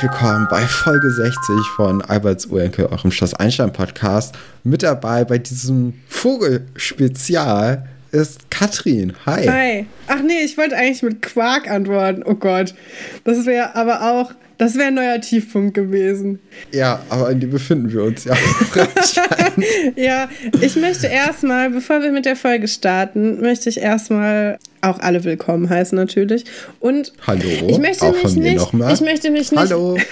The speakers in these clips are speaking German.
herzlich willkommen bei Folge 60 von Alberts Urenkel, eurem Schloss Einstein Podcast. Mit dabei bei diesem Vogelspezial ist Katrin. Hi. Hi. Ach nee, ich wollte eigentlich mit Quark antworten. Oh Gott. Das wäre aber auch, das wäre ein neuer Tiefpunkt gewesen. Ja, aber in dem befinden wir uns ja. ja, ich möchte erstmal, bevor wir mit der Folge starten, möchte ich erstmal auch alle willkommen heißen natürlich. Und Hallo. Ich möchte auch mich von mir nicht. nochmal. Ich möchte mich nicht. Hallo.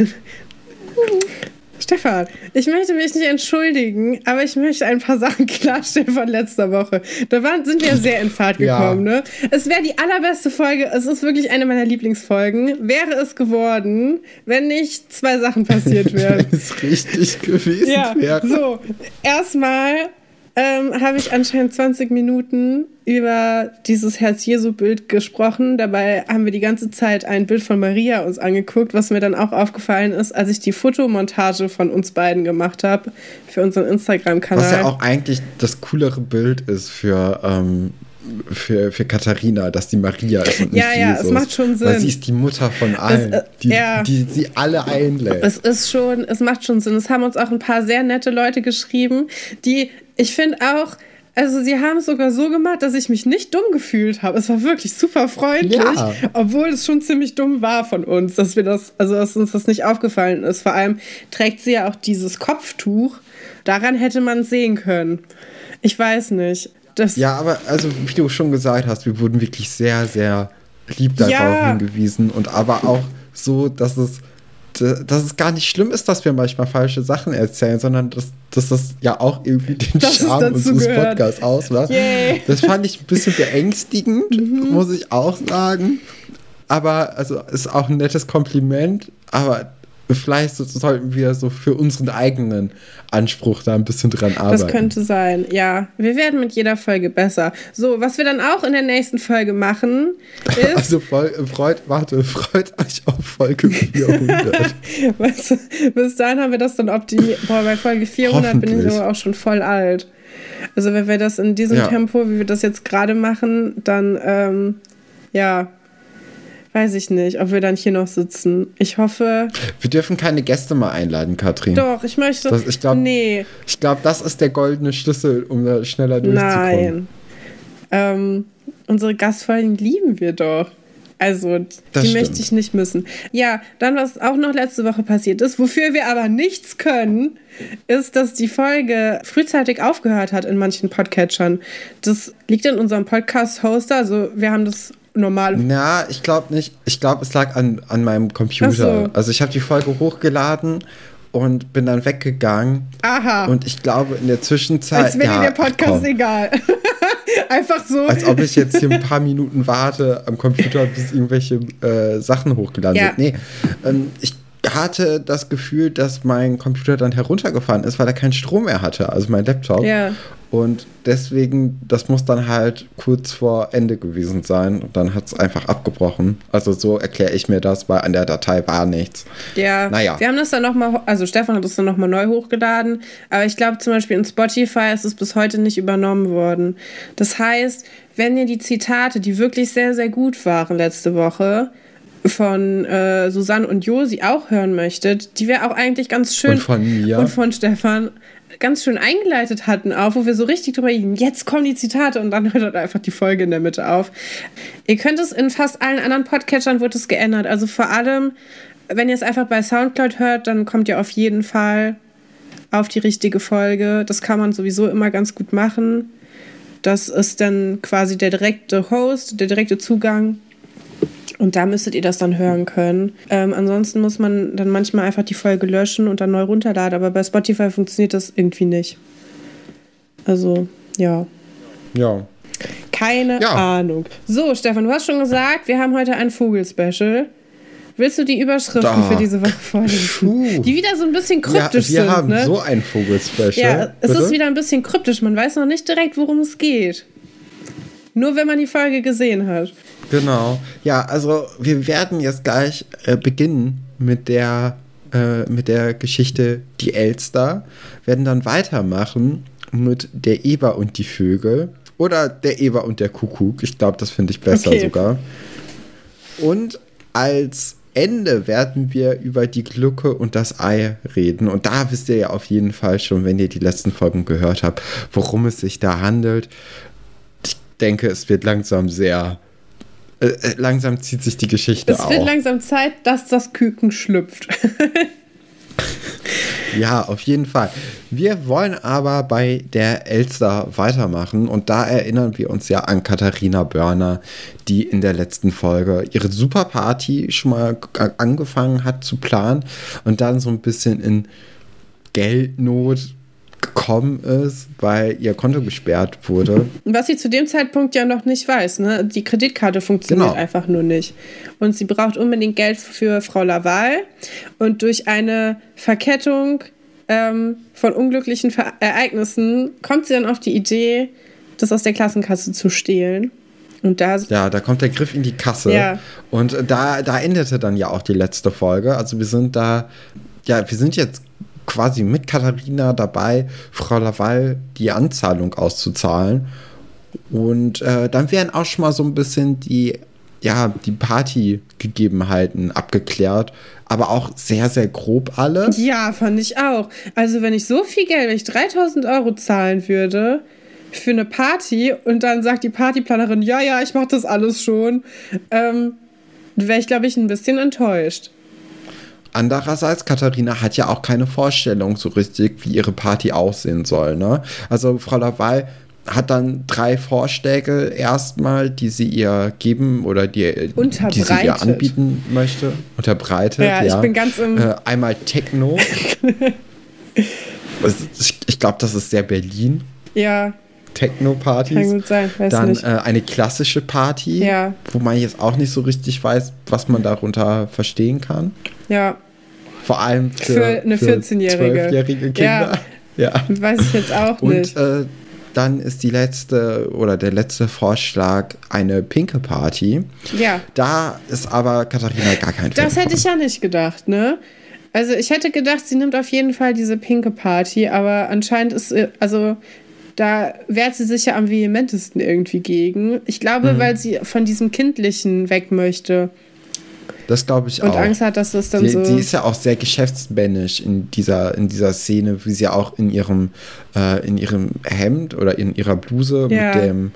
Stefan, ich möchte mich nicht entschuldigen, aber ich möchte ein paar Sachen klarstellen von letzter Woche. Da waren, sind wir sehr in Fahrt gekommen. Ja. Ne? Es wäre die allerbeste Folge, es ist wirklich eine meiner Lieblingsfolgen, wäre es geworden, wenn nicht zwei Sachen passiert wären. Wenn es richtig gewesen ja, wäre. so, erstmal ähm, habe ich anscheinend 20 Minuten über dieses Herz-Jesu-Bild gesprochen. Dabei haben wir die ganze Zeit ein Bild von Maria uns angeguckt, was mir dann auch aufgefallen ist, als ich die Fotomontage von uns beiden gemacht habe für unseren Instagram-Kanal. Was ja auch eigentlich das coolere Bild ist für, ähm, für, für Katharina, dass die Maria ist und nicht Ja, ja, es Jesus. macht schon Weil Sinn. sie ist die Mutter von allen, äh, die, ja. die sie alle einlädt. Es ist schon, es macht schon Sinn. Es haben uns auch ein paar sehr nette Leute geschrieben, die, ich finde auch, also sie haben es sogar so gemacht, dass ich mich nicht dumm gefühlt habe. Es war wirklich super freundlich, Ja. obwohl es schon ziemlich dumm war von uns, dass wir das, also dass uns das nicht aufgefallen ist. Vor allem trägt sie ja auch dieses Kopftuch. Daran hätte man es sehen können. Ich weiß nicht. Das, Ja, aber also wie du schon gesagt hast, wir wurden wirklich sehr, sehr lieb darauf Ja. hingewiesen und aber auch so, dass es, dass es gar nicht schlimm ist, dass wir manchmal falsche Sachen erzählen, sondern dass, dass das ja auch irgendwie den Dass es Charme unseres gehört. Podcasts ausmacht. Yay. Das fand ich ein bisschen beängstigend, Mhm. muss ich auch sagen. Aber also ist auch ein nettes Kompliment, aber vielleicht so- sollten wir so für unseren eigenen Anspruch da ein bisschen dran arbeiten. Das könnte sein, ja. Wir werden mit jeder Folge besser. So, was wir dann auch in der nächsten Folge machen, ist. Also freut, warte, freut euch auf Folge 400. weißt du, bis dahin haben wir das dann optimiert. Boah, bei Folge 400 bin ich aber auch schon voll alt. Also, wenn wir das in diesem Ja. Tempo, wie wir das jetzt gerade machen, dann, ähm, ja, weiß ich nicht, ob wir dann hier noch sitzen. Ich hoffe. Wir dürfen keine Gäste mal einladen, Katrin. Doch, ich möchte. Das- ich glaub- nee, Ich glaube, das ist der goldene Schlüssel, um da schneller durchzukommen. nein. Ähm, unsere Gastfolgen lieben wir doch. Also, die Das möchte stimmt. ich nicht missen. Ja, dann, was auch noch letzte Woche passiert ist, wofür wir aber nichts können, ist, dass die Folge frühzeitig aufgehört hat in manchen Podcatchern. Das liegt in unserem Podcast-Hoster. Also, wir haben das normal. Na, ich glaube nicht. Ich glaube, es lag an, an meinem Computer. So. Also ich habe die Folge hochgeladen und bin dann weggegangen. Aha. Und ich glaube, in der Zwischenzeit. als wäre ja, dir der Podcast komm, egal. Einfach so. Als ob ich jetzt hier ein paar Minuten warte am Computer, bis irgendwelche äh, Sachen hochgeladen Ja. sind. Nee, ähm, ich hatte das Gefühl, dass mein Computer dann heruntergefahren ist, weil er keinen Strom mehr hatte, also mein Laptop. Ja. Und deswegen, das muss dann halt kurz vor Ende gewesen sein. Und dann hat es einfach abgebrochen. Also so erkläre ich mir das, weil an der Datei war nichts. Ja, Naja. wir haben das dann nochmal, also Stefan hat das dann nochmal neu hochgeladen, aber ich glaube zum Beispiel in Spotify ist es bis heute nicht übernommen worden. Das heißt, wenn ihr die Zitate, die wirklich sehr, sehr gut waren letzte Woche, von äh, Susanne und Josi auch hören möchtet, die wir auch eigentlich ganz schön Und von mir. und von Stefan ganz schön eingeleitet hatten, auch wo wir so richtig drüber reden, jetzt kommen die Zitate und dann hört halt einfach die Folge in der Mitte auf. Ihr könnt es in fast allen anderen Podcatchern wird es geändert. Also vor allem, wenn ihr es einfach bei Soundcloud hört, dann kommt ihr auf jeden Fall auf die richtige Folge. Das kann man sowieso immer ganz gut machen. Das ist dann quasi der direkte Host, der direkte Zugang. Und da müsstet ihr das dann hören können. Ähm, ansonsten muss man dann manchmal einfach die Folge löschen und dann neu runterladen. Aber bei Spotify funktioniert das irgendwie nicht. Also, ja. Ja. Keine Ja. Ahnung. So, Stefan, du hast schon gesagt, wir haben heute ein Vogelspecial. Willst du die Überschriften Da. für diese Woche vorlesen? Die wieder so ein bisschen Ja, kryptisch wir sind, haben ne? so ein Vogelspecial. ja, es Bitte? ist wieder ein bisschen kryptisch. Man weiß noch nicht direkt, worum es geht. Nur wenn man die Folge gesehen hat. Genau. Ja, also wir werden jetzt gleich äh, beginnen mit der, äh, mit der Geschichte Die Elster, werden dann weitermachen mit der Eber und die Vögel oder der Eber und der Kuckuck. Ich glaube, das finde ich besser Okay. sogar. Und als Ende werden wir über die Glucke und das Ei reden. Und da wisst ihr ja auf jeden Fall schon, wenn ihr die letzten Folgen gehört habt, worum es sich da handelt. Denke, es wird langsam sehr. Äh, äh langsam zieht sich die Geschichte auf. Es wird langsam Zeit, dass das Küken schlüpft. Ja, auf jeden Fall. Wir wollen aber bei der Elster weitermachen und da erinnern wir uns ja an Katharina Börner, die in der letzten Folge ihre Superparty schon mal angefangen hat zu planen und dann so ein bisschen in Geldnot gekommen ist, weil ihr Konto gesperrt wurde. Was sie zu dem Zeitpunkt ja noch nicht weiß. Ne? Die Kreditkarte funktioniert genau. einfach nur nicht. Und sie braucht unbedingt Geld für Frau Laval. Und durch eine Verkettung ähm, von unglücklichen Ver Ereignissen kommt sie dann auf die Idee, das aus der Klassenkasse zu stehlen. Und da ja, da kommt der Griff in die Kasse. Ja. Und da, da endete dann ja auch die letzte Folge. Also wir sind da, ja, wir sind jetzt quasi mit Katharina dabei, Frau Laval die Anzahlung auszuzahlen. Und äh, dann werden auch schon mal so ein bisschen die, ja, die Partygegebenheiten abgeklärt, aber auch sehr, sehr grob alles. Ja, fand ich auch. Also, wenn ich so viel Geld, wenn ich 3000 Euro zahlen würde für eine Party und dann sagt die Partyplanerin, ja, ja, ich mache das alles schon, ähm, wäre ich, glaube ich, ein bisschen enttäuscht. Andererseits, Katharina hat ja auch keine Vorstellung so richtig, wie ihre Party aussehen soll. Ne? Also Frau Laval hat dann drei Vorschläge erstmal, die sie ihr geben oder die, die sie ihr anbieten möchte. Unterbreitet. Ja, ja. ich bin ganz im. Äh, einmal Techno. ich glaube, das ist sehr Berlin. Ja. Techno-Partys. Kann gut sein, weiß Dann nicht. Äh, eine klassische Party, ja. wo man jetzt auch nicht so richtig weiß, was man darunter verstehen kann. Ja. Vor allem für, für eine 14-jährige. 12-jährige Kinder. Ja. ja. Weiß ich jetzt auch nicht. Und äh, dann ist die letzte oder der letzte Vorschlag eine pinke Party. Ja. Da ist aber Katharina gar kein Fan Das hätte ich ja nicht gedacht, ne? Also ich hätte gedacht, sie nimmt auf jeden Fall diese pinke Party, aber anscheinend ist, äh, also da wehrt sie sich ja am vehementesten irgendwie gegen. Ich glaube, mhm. weil sie von diesem Kindlichen weg möchte. Das glaube ich und auch. Und Angst hat, dass das dann die, so. Sie ist ja auch sehr geschäftsmännisch in dieser, in dieser Szene, wie sie auch in ihrem, äh, in ihrem Hemd oder in ihrer Bluse ja. mit dem.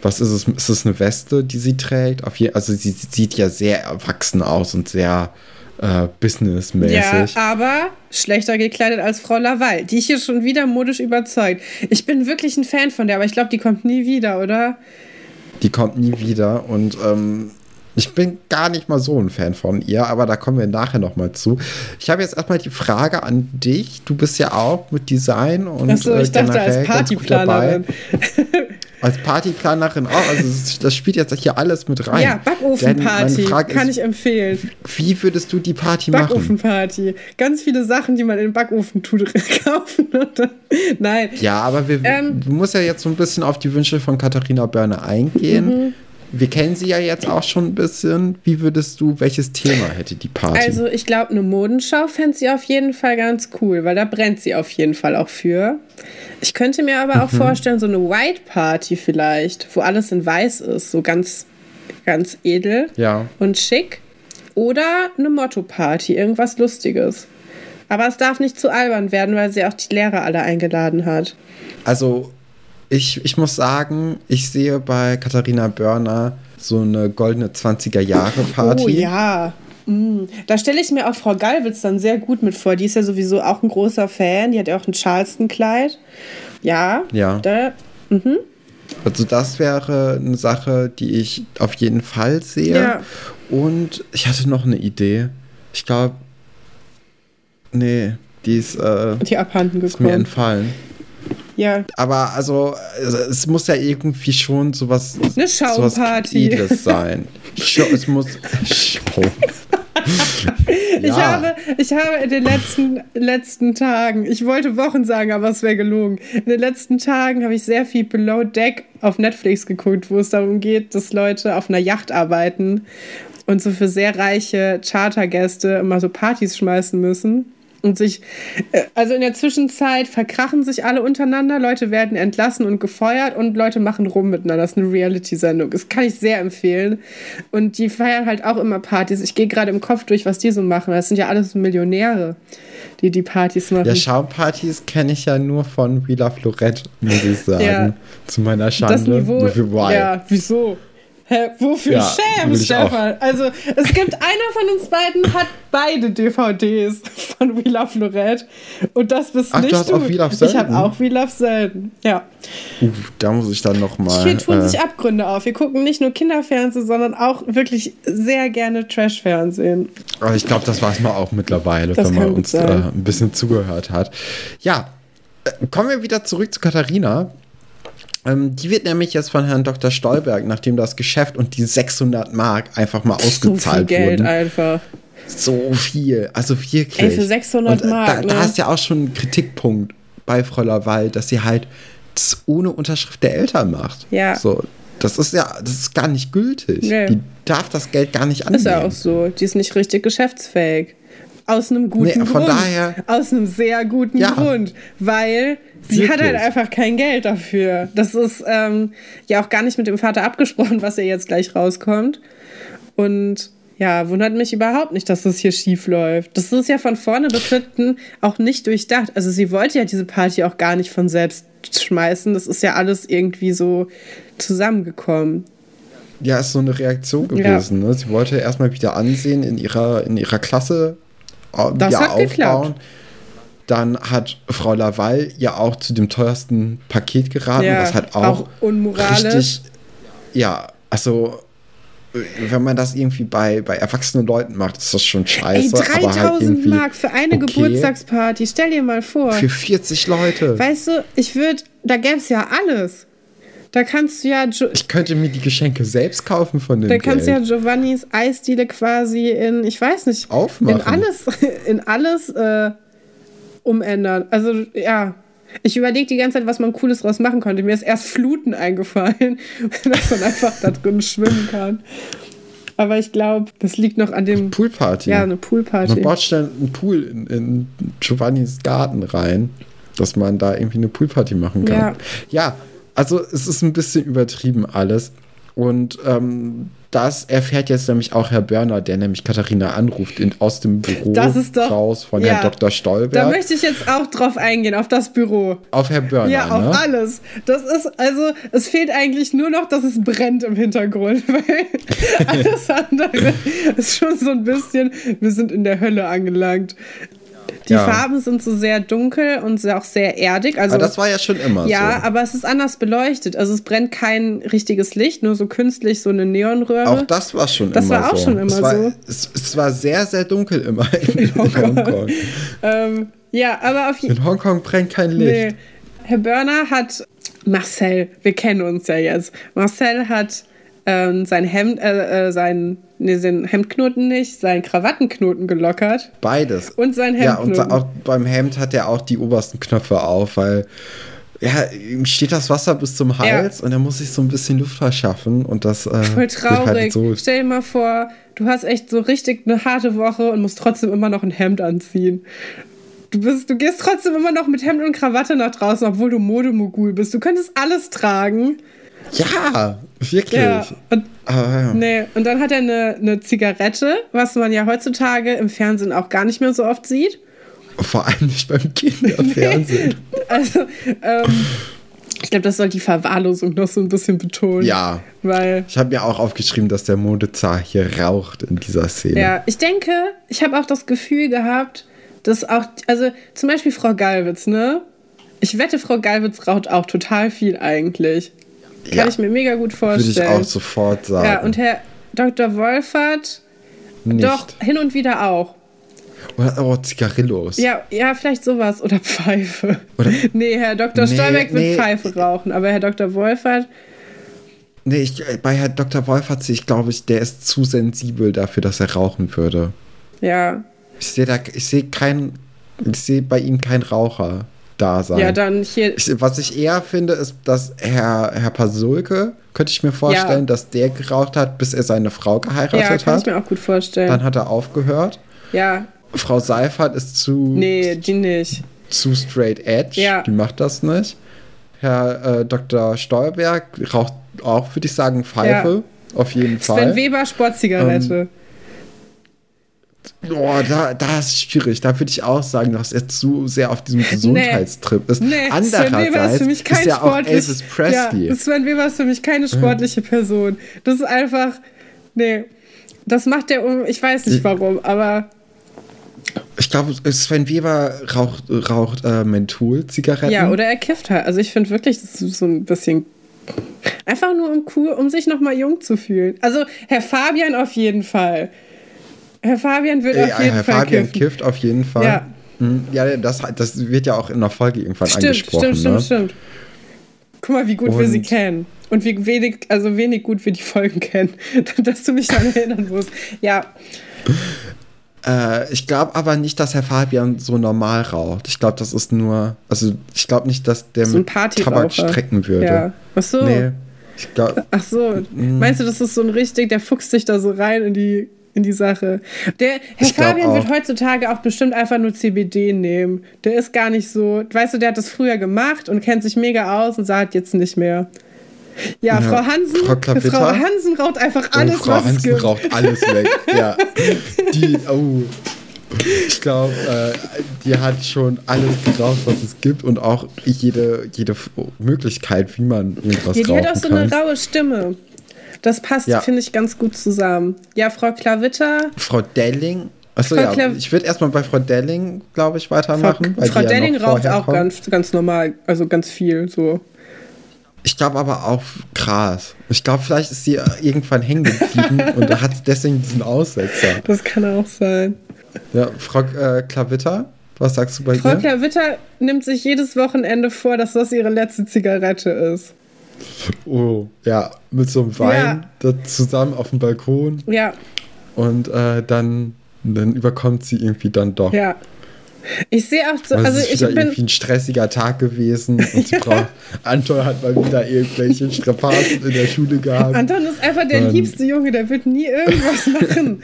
Was ist es? Ist es eine Weste, die sie trägt? Auf je, also sie sieht ja sehr erwachsen aus und sehr äh, businessmäßig. Ja, aber schlechter gekleidet als Frau Laval, die hier schon wieder modisch überzeugt. Ich bin wirklich ein Fan von der, aber ich glaube, die kommt nie wieder, oder? Die kommt nie wieder und ähm, ich bin gar nicht mal so ein Fan von ihr, aber da kommen wir nachher noch mal zu. Ich habe jetzt erstmal die Frage an dich. Du bist ja auch mit Design und Achso, ich äh, dachte als Partyplanerin. als Partyplanerin auch. Also das spielt jetzt hier alles mit rein. Ja, Backofenparty kann ist, ich empfehlen. Wie würdest du die Party machen? Backofenparty. Ganz viele Sachen, die man in den Backofen tut, kaufen. Nein. Ja, aber wir, ähm, du musst ja jetzt so ein bisschen auf die Wünsche von Katharina Börne eingehen. Mhm wir kennen sie ja jetzt auch schon ein bisschen. Wie würdest du, welches Thema hätte die Party? Also, ich glaube, eine Modenschau fände sie auf jeden Fall ganz cool, weil da brennt sie auf jeden Fall auch für. Ich könnte mir aber auch mhm. vorstellen, so eine White Party vielleicht, wo alles in weiß ist, so ganz, ganz edel ja. und schick. Oder eine Motto-Party, irgendwas Lustiges. Aber es darf nicht zu albern werden, weil sie auch die Lehrer alle eingeladen hat. Also, ich, ich muss sagen, ich sehe bei Katharina Börner so eine goldene 20er-Jahre-Party. Oh ja. Mm. Da stelle ich mir auch Frau Gallwitz dann sehr gut mit vor. Die ist ja sowieso auch ein großer Fan. Die hat ja auch ein Charleston-Kleid. Ja. Ja. Da, mhm. Also das wäre eine Sache, die ich auf jeden Fall sehe. Ja. Und ich hatte noch eine Idee. Ich glaube, nee, die ist, äh, die abhanden gekommen. Ist mir entfallen. Ja. Aber also, es muss ja irgendwie schon sowas. Eine Schauparty. Sowas sein. Show, es muss. Show. ich, habe, ich habe in den letzten, letzten Tagen, ich wollte Wochen sagen, aber es wäre gelogen. In den letzten Tagen habe ich sehr viel Below Deck auf Netflix geguckt, wo es darum geht, dass Leute auf einer Yacht arbeiten und so für sehr reiche Chartergäste immer so Partys schmeißen müssen. Und sich, äh, also in der Zwischenzeit verkrachen sich alle untereinander, Leute werden entlassen und gefeuert und Leute machen rum miteinander. Das ist eine Reality-Sendung. Das kann ich sehr empfehlen. Und die feiern halt auch immer Partys. Ich gehe gerade im Kopf durch, was die so machen. Das sind ja alles Millionäre, die die Partys machen. Ja, Schaumpartys kenne ich ja nur von Villa Florette, muss ich sagen. Ja. Zu meiner Schande. Das Niveau, ja, wieso? Hä, wofür ja, schämen, Stefan? Also, es gibt einer von uns beiden hat beide DVDs von We Love Lorette. Und das bist Ach, nicht du. Hast du. Auch We Love Selden? Ich habe auch We Love Selden. Ja. Uh, da muss ich dann nochmal. Hier tun äh, sich Abgründe auf. Wir gucken nicht nur Kinderfernsehen, sondern auch wirklich sehr gerne Trash-Fernsehen. Aber ich glaube, das weiß man auch mittlerweile, das wenn man uns äh, ein bisschen zugehört hat. Ja, äh, kommen wir wieder zurück zu Katharina. Ähm, die wird nämlich jetzt von Herrn Dr. Stolberg, nachdem das Geschäft und die 600 Mark einfach mal ausgezahlt so viel Geld wurden. einfach. So viel, also wirklich. Ey, für 600 und, Mark. Da, ne? da ist ja auch schon ein Kritikpunkt bei Frau Laval, dass sie halt das ohne Unterschrift der Eltern macht. Ja. So, das ist ja, das ist gar nicht gültig. Nee. Die darf das Geld gar nicht annehmen. Ist ja auch so. Die ist nicht richtig geschäftsfähig. Aus einem guten nee, von Grund. Daher, Aus einem sehr guten ja, Grund. Weil sie wirklich? hat halt einfach kein Geld dafür. Das ist ähm, ja auch gar nicht mit dem Vater abgesprochen, was ja jetzt gleich rauskommt. Und ja, wundert mich überhaupt nicht, dass das hier schief läuft. Das ist ja von vorne bis hinten auch nicht durchdacht. Also sie wollte ja diese Party auch gar nicht von selbst schmeißen. Das ist ja alles irgendwie so zusammengekommen. Ja, ist so eine Reaktion gewesen. Ja. Ne? Sie wollte erstmal wieder ansehen in ihrer, in ihrer Klasse das ja, hat aufbauen. Geklappt. Dann hat Frau Laval ja auch zu dem teuersten Paket geraten, ja, was halt auch, auch unmoralisch. richtig, ja, also wenn man das irgendwie bei, bei erwachsenen Leuten macht, ist das schon scheiße. Ey, 3000 halt Mark für eine okay. Geburtstagsparty, stell dir mal vor. Für 40 Leute. Weißt du, ich würde, da gäbe es ja alles. Da kannst du ja. Jo ich könnte mir die Geschenke selbst kaufen von dem Da kannst du ja Giovannis Eisdiele quasi in, ich weiß nicht, aufmachen. In alles, in alles äh, umändern. Also, ja. Ich überlege die ganze Zeit, was man Cooles draus machen konnte. Mir ist erst Fluten eingefallen, dass man einfach da drin schwimmen kann. Aber ich glaube, das liegt noch an dem. Poolparty. Ja, eine Poolparty. Man baut schnell einen Pool in, in Giovannis Garten rein, dass man da irgendwie eine Poolparty machen kann. Ja, ja also es ist ein bisschen übertrieben alles. Und ähm, das erfährt jetzt nämlich auch Herr Börner, der nämlich Katharina anruft in, aus dem Büro doch, raus von ja, Herrn Dr. Stolberg. Da möchte ich jetzt auch drauf eingehen, auf das Büro. Auf Herr Börner. Ja, auf ne? alles. Das ist, also, es fehlt eigentlich nur noch, dass es brennt im Hintergrund, weil alles andere ist schon so ein bisschen, wir sind in der Hölle angelangt. Die ja. Farben sind so sehr dunkel und auch sehr erdig. Also, aber das war ja schon immer ja, so. aber es ist anders beleuchtet. Also es brennt kein richtiges Licht, nur so künstlich so eine Neonröhre. Auch das war schon das immer so. Das war auch schon immer es war, so. Es, es, war sehr, sehr dunkel immer in, in Hongkong. ähm, ja, aber auf jeden Fall. In Hongkong brennt kein Licht. Nee. Herr Börner hat Marcel, wir kennen uns ja jetzt. Marcel hat ähm, sein Hemd, äh, äh, sein, nee, den Hemdknoten nicht, seinen Krawattenknoten gelockert. Beides. Und sein Hemdknoten. Ja, und auch beim Hemd hat er auch die obersten Knöpfe auf, weil ja, ihm steht das Wasser bis zum Hals ja. und er muss sich so ein bisschen Luft verschaffen und das äh, voll halt traurig. Halt so Stell dir mal vor, du hast echt so richtig eine harte Woche und musst trotzdem immer noch ein Hemd anziehen. Du, bist, du gehst trotzdem immer noch mit Hemd und Krawatte nach draußen, obwohl du Modemogul bist. Du könntest alles tragen. Ja, wirklich. Ja, und, ja. Nee, und dann hat er eine, eine Zigarette, was man ja heutzutage im Fernsehen auch gar nicht mehr so oft sieht. Vor allem nicht beim Kinderfernsehen. nee. Also, ähm, ich glaube, das soll die Verwahrlosung noch so ein bisschen betonen. Ja. Weil. Ich habe mir auch aufgeschrieben, dass der Modezar hier raucht in dieser Szene. Ja, ich denke, ich habe auch das Gefühl gehabt, dass auch, also zum Beispiel Frau Galwitz, ne? Ich wette, Frau Galwitz raucht auch total viel eigentlich. Kann ja. ich mir mega gut vorstellen. Würde ich auch sofort sagen. Ja, und Herr Dr. Wolfert Nicht. doch hin und wieder auch. Oder oh, Zigarillos. Ja, ja, vielleicht sowas. Oder Pfeife. Oder? Nee, Herr Dr. Nee, Stolberg wird nee. Pfeife rauchen, aber Herr Dr. Wolfert. Nee, ich, bei Herr Dr. Wolfert, ich glaube, ich, der ist zu sensibel dafür, dass er rauchen würde. Ja. Ich sehe da, ich sehe keinen, ich sehe bei ihm keinen Raucher da sein. Ja, dann hier. Ich, was ich eher finde, ist, dass Herr, Herr Pasulke, könnte ich mir vorstellen, ja. dass der geraucht hat, bis er seine Frau geheiratet hat. Ja, kann hat. ich mir auch gut vorstellen. Dann hat er aufgehört. Ja. Frau Seifert ist zu. Nee, die nicht. Zu straight edge. Ja. Die macht das nicht. Herr äh, Dr. Stolberg raucht auch, würde ich sagen, Pfeife. Ja. Auf jeden Fall. Sven Weber Sportzigarette. Ähm, oh, da, da ist schwierig. Da würde ich auch sagen, dass er zu sehr auf diesem Gesundheitstrip ist. Nee, Andererseits Sven Weber ist für mich kein ist ja auch Elvis Presley. Ja, Sven Weber ist für mich keine sportliche Person. Das ist einfach. Nee. Das macht er um. Ich weiß nicht warum, aber. Ich glaube, Sven Weber raucht, raucht äh, Menthol-Zigaretten. Ja, oder er kifft halt. Also ich finde wirklich, das ist so ein bisschen Einfach nur um cool, um sich noch mal jung zu fühlen. Also Herr Fabian auf jeden Fall. Herr Fabian wird auf jeden Herr Fall Fabian kiffen. kifft auf jeden Fall. Ja. Ja, das, das wird ja auch in der Folge irgendwann stimmt, angesprochen. Stimmt, ne? stimmt, stimmt. Guck mal, wie gut Und wir sie kennen. Und wie wenig, also wenig gut wir die Folgen kennen, dass du mich daran erinnern musst. Ja. Äh, ich glaube aber nicht, dass Herr Fabian so normal raucht. Ich glaube, das ist nur, also ich glaube nicht, dass der So mit Tabak strecken würde. Ja. Ach so. Nee. Ich glaube, Ach so. Mm. Meinst du, das ist so ein richtig, der fuchst sich da so rein in die, in die Sache? Der Herr Ich Fabian wird heutzutage auch bestimmt einfach nur CBD nehmen. Der ist gar nicht so, weißt du, der hat das früher gemacht und kennt sich mega aus und sagt jetzt nicht mehr. Ja, Ja, Frau Hansen, Frau? Frau Hansen raucht einfach alles, oh, Frau was Hansen gibt. raucht alles weg. ja. Die, oh. Ich glaube, äh, die hat schon alles geraucht, was es gibt und auch jede, jede Möglichkeit, wie man irgendwas Ja, die rauchen hat auch so kann. eine raue Stimme. Das passt, Ja. finde ich, ganz gut zusammen. Ja, Frau Klavitter, Frau Delling. Achso, Frau ja. Klav- Ich würde erstmal bei Frau Delling, glaube ich, Frau, weitermachen. Frau ja Delling noch raucht auch kommt. ganz, ganz normal, also ganz viel so. Ich glaube aber auch Gras. Ich glaube, vielleicht ist sie irgendwann hängen geblieben und hat deswegen diesen Aussetzer. Das kann auch sein. Ja, Frau äh, Klavitter, was sagst du bei Frau dir? Klavitter nimmt sich jedes Wochenende vor, dass das ihre letzte Zigarette ist. Oh, ja, mit so einem Wein da zusammen auf dem Balkon Ja, und äh, dann, dann überkommt sie irgendwie dann doch. ja. Ich sehe auch so, Also also es ist ich bin. irgendwie ein stressiger Tag gewesen und sie braucht, Anton hat mal wieder irgendwelche Strapazen in der Schule gehabt. Anton ist einfach der Ähm. liebste Junge, der wird nie irgendwas machen.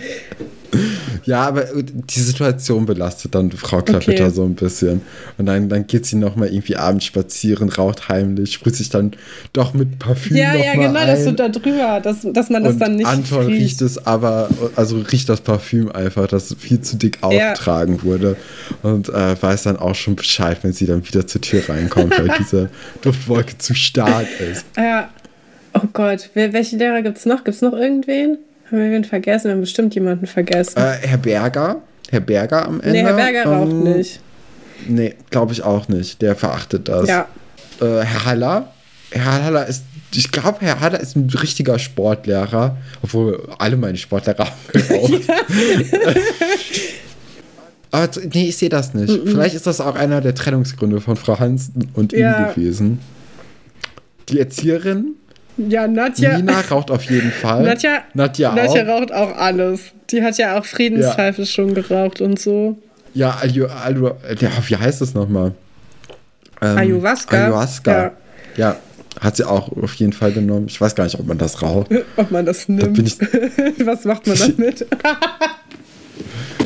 Ja, aber die Situation belastet dann Frau Klavitter Okay. so ein bisschen. Und dann, dann geht sie nochmal irgendwie abends spazieren, raucht heimlich, sprüht sich dann doch mit Parfüm ja, ja, genau, ein. das so da drüber, dass, dass man das und dann nicht Anton riecht. riecht es aber, also riecht das Parfüm einfach, das viel zu dick Ja. aufgetragen wurde. Und äh, weiß dann auch schon Bescheid, wenn sie dann wieder zur Tür reinkommt, weil diese Duftwolke zu stark ist. Ja. Oh Gott, welche Lehrer gibt es noch? Gibt es noch irgendwen? Haben wir wen vergessen? Wir haben bestimmt jemanden vergessen. Äh, Herr Berger, Herr Berger am Ende. nee, Herr Berger raucht ähm, nicht. Nee, glaube ich auch nicht. Der verachtet das. Ja. Äh, Herr Haller. Herr Haller ist, ich glaube, Herr Haller ist ein richtiger Sportlehrer, obwohl alle meine Sportlehrer haben geraucht. Aber nee, ich sehe das nicht. Vielleicht ist das auch einer der Trennungsgründe von Frau Hansen und ihm Ja. gewesen. Die Erzieherin, Ja, Nadja. Nina, raucht auf jeden Fall. Nadja, Nadja auch. Nadja raucht auch alles. Die hat ja auch Friedenspfeife schon geraucht und so. Ja, Alu, Alu, ja, wie heißt das nochmal? Ähm, Ayahuasca? Ayahuasca. Ja. Ja. hat sie auch auf jeden Fall genommen. Ich weiß gar nicht, ob man das raucht. Ob man das Da nimmt. bin ich, Was macht man damit?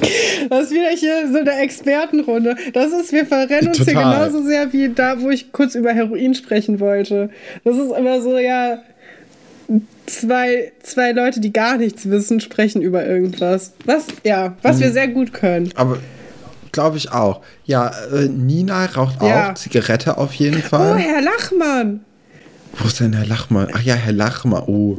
Das ist wieder hier so eine Expertenrunde. Das ist, wir verrennen uns hier Total. genauso sehr wie da, wo ich kurz über Heroin sprechen wollte. Das ist immer so, ja, zwei, zwei Leute, die gar nichts wissen, sprechen über irgendwas. Was, ja, was Mhm. wir sehr gut können. aber glaube ich auch. Ja, äh, Nina raucht Ja. auch Zigarette auf jeden Oh, Fall. Herr Lachmann. Wo ist denn Herr Lachmann? Ach ja, Herr Lachmann. Oh.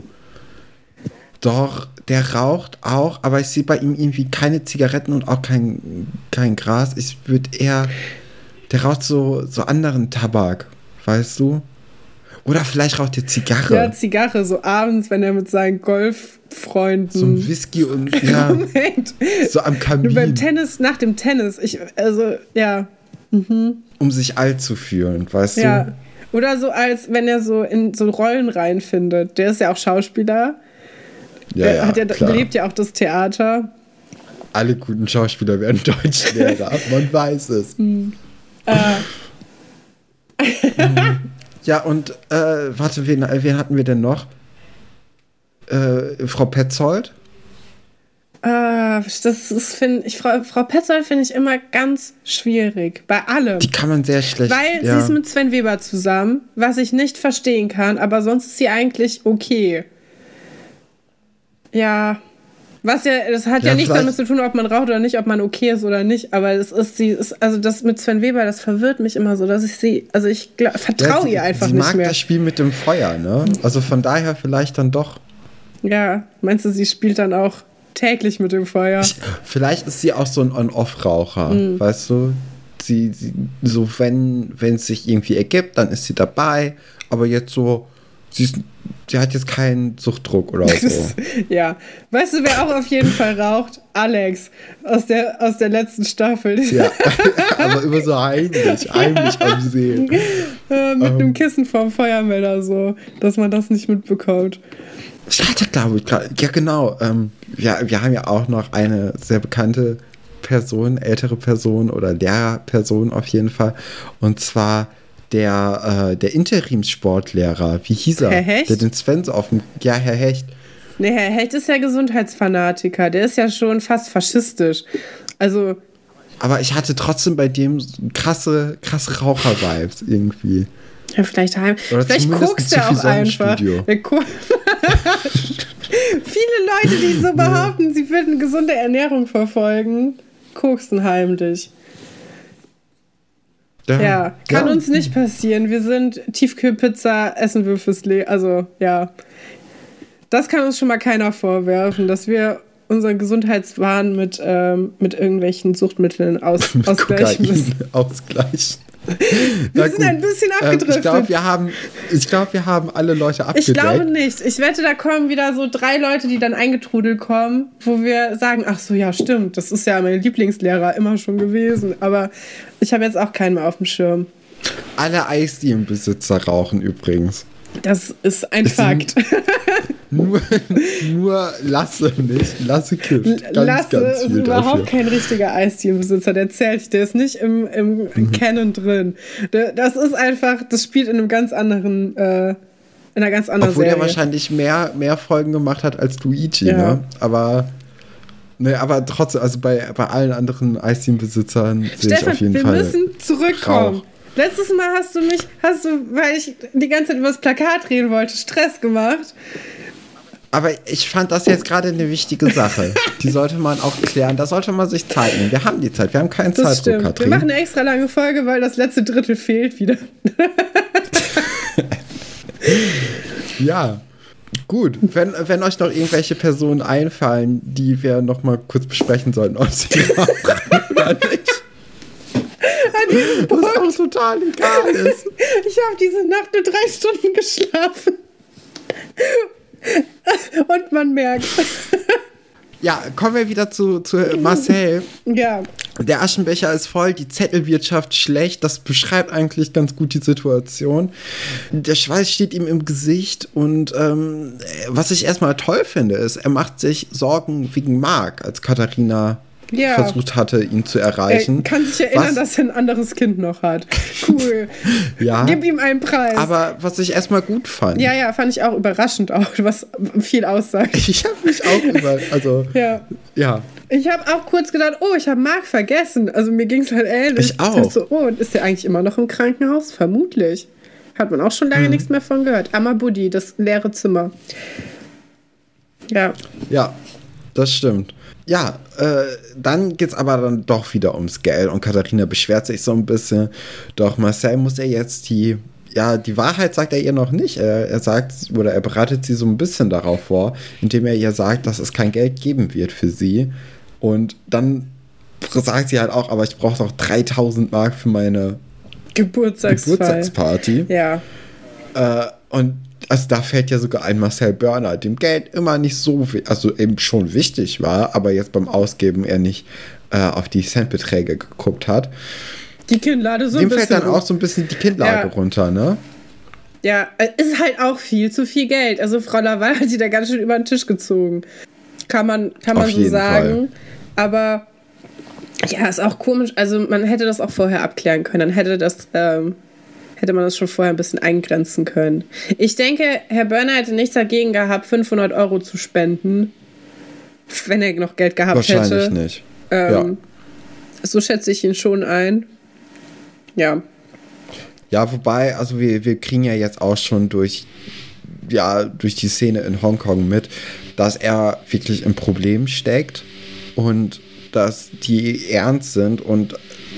Doch, der raucht auch, aber ich sehe bei ihm irgendwie keine Zigaretten und auch kein, kein Gras. Ich würde eher. Der raucht so, so anderen Tabak, weißt du? Oder vielleicht raucht er Zigarre. Ja, Zigarre, so abends, wenn er mit seinen Golffreunden. so ein Whisky und ja, so am Nur beim Kamin, Tennis, nach dem Tennis. Ich, also, ja. um sich alt zu fühlen, weißt Ja. du? Oder so als wenn er so in so Rollen reinfindet. Der ist ja auch Schauspieler. Ja, ja, hat ja, klar. lebt ja auch das Theater. Alle guten Schauspieler werden Deutschlehrer, man weiß es. Äh, Ja, und äh, warte, wen, wen hatten wir denn noch? Äh, Frau Petzold? Ah, das ist, finde ich, Frau, Frau Petzold finde ich immer ganz schwierig. Bei allem. Die kann man sehr schlecht. Weil ja. sie ist mit Sven Weber zusammen, was ich nicht verstehen kann, aber sonst ist sie eigentlich okay. Ja. Was ja, das hat ja, Ja, nichts damit zu tun, ob man raucht oder nicht, ob man okay ist oder nicht, aber es ist sie, ist, also das mit Sven Weber, das verwirrt mich immer so, dass ich sie, also ich Ja, vertraue sie, ihr einfach sie nicht mag mehr. das Spiel mit dem Feuer, ne? Also von daher vielleicht dann doch. Ja, meinst du, sie spielt dann auch täglich mit dem Feuer? Vielleicht ist sie auch so ein On-Off-Raucher, Mhm. weißt du? Sie, sie, so wenn, wenn es sich irgendwie ergibt, dann ist sie dabei, aber jetzt so, sie, ist, sie hat jetzt keinen Suchtdruck oder so. ja. Weißt du, wer auch auf jeden Fall raucht? Alex aus der, aus der letzten Staffel. ja, aber immer so heimlich, heimlich am See. Äh, mit Ähm. einem Kissen vorm Feuermelder so, dass man das nicht mitbekommt. Ich hatte, glaube ich, ja genau. Ähm, ja, wir haben ja auch noch eine sehr bekannte Person, ältere Person oder Lehrerperson auf jeden Fall. Und zwar der, äh, der Interimssportlehrer. Wie hieß er? Herr Hecht? Der den Sven auf dem. Ja, Herr Hecht. Nee, Herr Hecht ist ja Gesundheitsfanatiker. Der ist ja schon fast faschistisch. Also, Aber ich hatte trotzdem bei dem krasse, krasse Raucher-Vibes irgendwie. ja, vielleicht heim. Oder vielleicht guckst du auch einfach. Viele Leute, die so behaupten, sie würden gesunde Ernährung verfolgen, koksen heimlich. Ja, kann uns nicht passieren. Wir sind Tiefkühlpizza, essen wir fürs Leben. Also, ja. Das kann uns schon mal keiner vorwerfen, dass wir unseren Gesundheitswahn mit, ähm, mit irgendwelchen Suchtmitteln aus, Mit ausgleichen müssen. ausgleichen. Wir sind ein bisschen Ähm, ich abgedriftet. glaube, wir, haben- ich glaub, wir haben alle Leute abgedeckt. Ich glaube nicht. Ich wette, da kommen wieder so drei Leute, die dann eingetrudelt kommen, wo wir sagen, ach so, ja, stimmt, das ist ja mein Lieblingslehrer immer schon gewesen. Aber ich habe jetzt auch keinen mehr auf dem Schirm. Alle Eisdielenbesitzer rauchen übrigens. Das ist ein Es Fakt. sind- Nur, nur Lasse nicht. Lasse kifft. Ganz, Lasse ganz ist überhaupt dafür. kein richtiger Eistierenbesitzer. Der zählt. Der ist nicht im, im Mhm. Canon drin. Das ist einfach, das spielt in einem ganz anderen, äh, in einer ganz anderen Obwohl Serie. der wahrscheinlich mehr, mehr Folgen gemacht hat als Luigi, Ja. ne? Aber. Ne, aber trotzdem, also bei, bei allen anderen Eisdielenbesitzern sehe ich auf jeden wir Fall. müssen zurückkommen. Rauch. Letztes Mal hast du mich, hast du, weil ich die ganze Zeit über das Plakat reden wollte, Stress gemacht. Aber ich fand das jetzt gerade eine wichtige Sache. Die sollte man auch klären. Da sollte man sich Zeit nehmen. Wir haben die Zeit. Wir haben keinen Das Zeitdruck, stimmt. Wir Katrin. machen eine extra lange Folge, weil das letzte Drittel fehlt wieder. Ja. Gut, wenn, wenn euch noch irgendwelche Personen einfallen, die wir noch mal kurz besprechen sollten, ob sie rauchen oder nicht. Was auch total egal ist. Ich habe diese Nacht nur drei Stunden geschlafen. Und man merkt. Ja, kommen wir wieder zu, zu Marcel. Ja, Der Aschenbecher ist voll, die Zettelwirtschaft schlecht. Das beschreibt eigentlich ganz gut die Situation. Der Schweiß steht ihm im Gesicht und ähm, was ich erstmal toll finde, ist, er macht sich Sorgen wegen Marc, als Katharina Ja. versucht hatte, ihn zu er erreichen. kann sich erinnern, was, dass er ein anderes Kind noch hat. Cool. Ja. Gib ihm einen Preis. Aber was ich erstmal gut fand. ja, ja, fand ich auch überraschend auch, was viel aussagt. Ich habe mich auch über, also Ja. ja, Ich habe auch kurz gedacht, oh, ich habe Marc vergessen. Also mir ging es halt ähnlich. Ich auch. dachte So, oh, und ist der eigentlich immer noch im Krankenhaus? Vermutlich. Hat man auch schon lange nichts mehr von gehört. Amabudi, das leere Zimmer. Ja. ja, das stimmt. Ja, äh, dann geht's aber dann doch wieder ums Geld und Katharina beschwert sich so ein bisschen. Doch Marcel muss er jetzt die, ja, die Wahrheit sagt er ihr noch nicht. Er, er sagt, oder er bereitet sie so ein bisschen darauf vor, indem er ihr sagt, dass es kein Geld geben wird für sie. Und dann sagt sie halt auch, aber ich brauche doch 3000 Mark für meine. Geburtstagsparty. Ja. Äh, und also da fällt ja sogar ein Marcel Börner, dem Geld immer nicht so, also eben schon wichtig war, aber jetzt beim Ausgeben er nicht äh, auf die Centbeträge geguckt hat. Die Kinnlade so ein dem bisschen. fällt dann auch so ein bisschen die Kinnlage Ja. runter, ne? Ja, äh, ist halt auch viel zu viel Geld. Also Frau Laval hat sie da ganz schön über den Tisch gezogen. Kann man, kann man Auf so sagen. Aber ja, ist auch komisch. Also man hätte das auch vorher abklären können. Dann hätte das, ähm, hätte man das schon vorher ein bisschen eingrenzen können. Ich denke, Herr Börner hätte nichts dagegen gehabt, 500 Euro zu spenden. wenn er noch Geld gehabt Wahrscheinlich hätte. nicht. Ähm, ja. So schätze ich ihn schon ein. Ja. Ja, wobei, also wir, wir kriegen ja jetzt auch schon durch, ja, durch die Szene in Hongkong mit, dass er wirklich im Problem steckt und dass die ernst sind und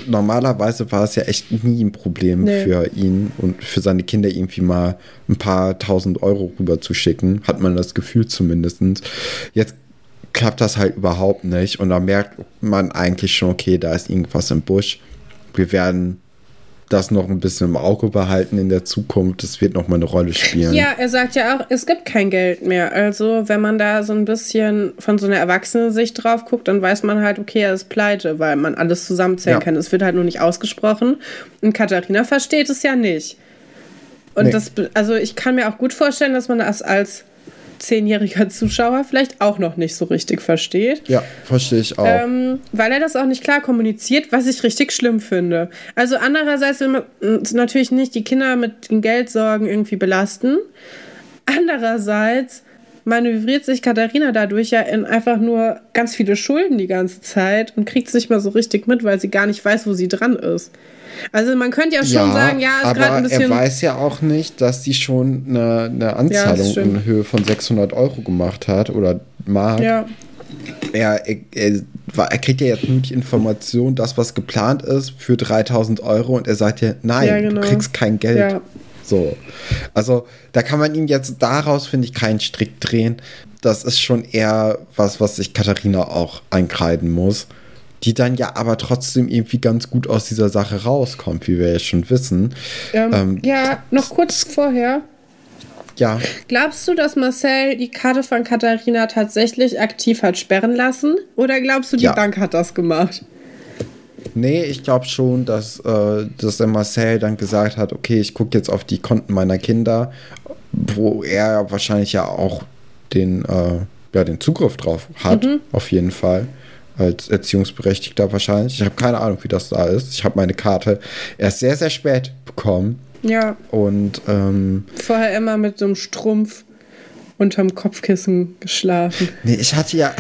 normalerweise war es ja echt nie ein Problem Nee. für ihn und für seine Kinder irgendwie mal ein paar tausend Euro rüber zu schicken, hat man das Gefühl zumindest. Jetzt klappt das halt überhaupt nicht und da merkt man eigentlich schon, okay, da ist irgendwas im Busch. Wir werden das noch ein bisschen im Auge behalten in der Zukunft. Das wird noch mal eine Rolle spielen. Ja, er sagt ja auch, es gibt kein Geld mehr. Also, wenn man da so ein bisschen von so einer Erwachsenensicht drauf guckt, dann weiß man halt, okay, er ist pleite, weil man alles zusammenzählen Ja. kann. Es wird halt nur nicht ausgesprochen. Und Katharina versteht es ja nicht. Und Nee. das, also ich kann mir auch gut vorstellen, dass man das als zehnjähriger Zuschauer vielleicht auch noch nicht so richtig versteht. Ja, verstehe ich auch. Ähm, weil er das auch nicht klar kommuniziert, was ich richtig schlimm finde. Also andererseits will man äh, natürlich nicht die Kinder mit den Geldsorgen irgendwie belasten. Andererseits manövriert sich Katharina dadurch ja in einfach nur ganz viele Schulden die ganze Zeit und kriegt es nicht mal so richtig mit, weil sie gar nicht weiß, wo sie dran ist. Also man könnte ja schon sagen, ja, ist gerade aber ein bisschen... er weiß ja auch nicht, dass sie schon eine, eine Anzahlung stimmt. in Höhe von 600 Euro gemacht hat oder Mark. ja, Er, er, er kriegt ja jetzt nur die Information, das, was geplant ist, für 3000 Euro und er sagt ja, nein, Ja, genau. du kriegst kein Geld. Ja. So. Also, da kann man ihm jetzt daraus, finde ich, keinen Strick drehen. Das ist schon eher was, was sich Katharina auch einkreiden muss. Die dann ja aber trotzdem irgendwie ganz gut aus dieser Sache rauskommt, wie wir ja schon wissen. ähm, Ähm, ja, noch kurz vorher. Ja, Glaubst du, dass Marcel die Karte von Katharina tatsächlich aktiv hat sperren lassen? Oder glaubst du, die Ja. Bank hat das gemacht? Nee, ich glaube schon, dass, äh, dass der Marcel dann gesagt hat, okay, ich gucke jetzt auf die Konten meiner Kinder, wo er wahrscheinlich ja auch den, äh, ja, den Zugriff drauf hat, auf jeden Fall. Als Erziehungsberechtigter wahrscheinlich. Ich habe keine Ahnung, wie das da ist. Ich habe meine Karte erst sehr, sehr spät bekommen. Ja, Und ähm, vorher immer mit so einem Strumpf unterm Kopfkissen geschlafen. nee, ich hatte ja,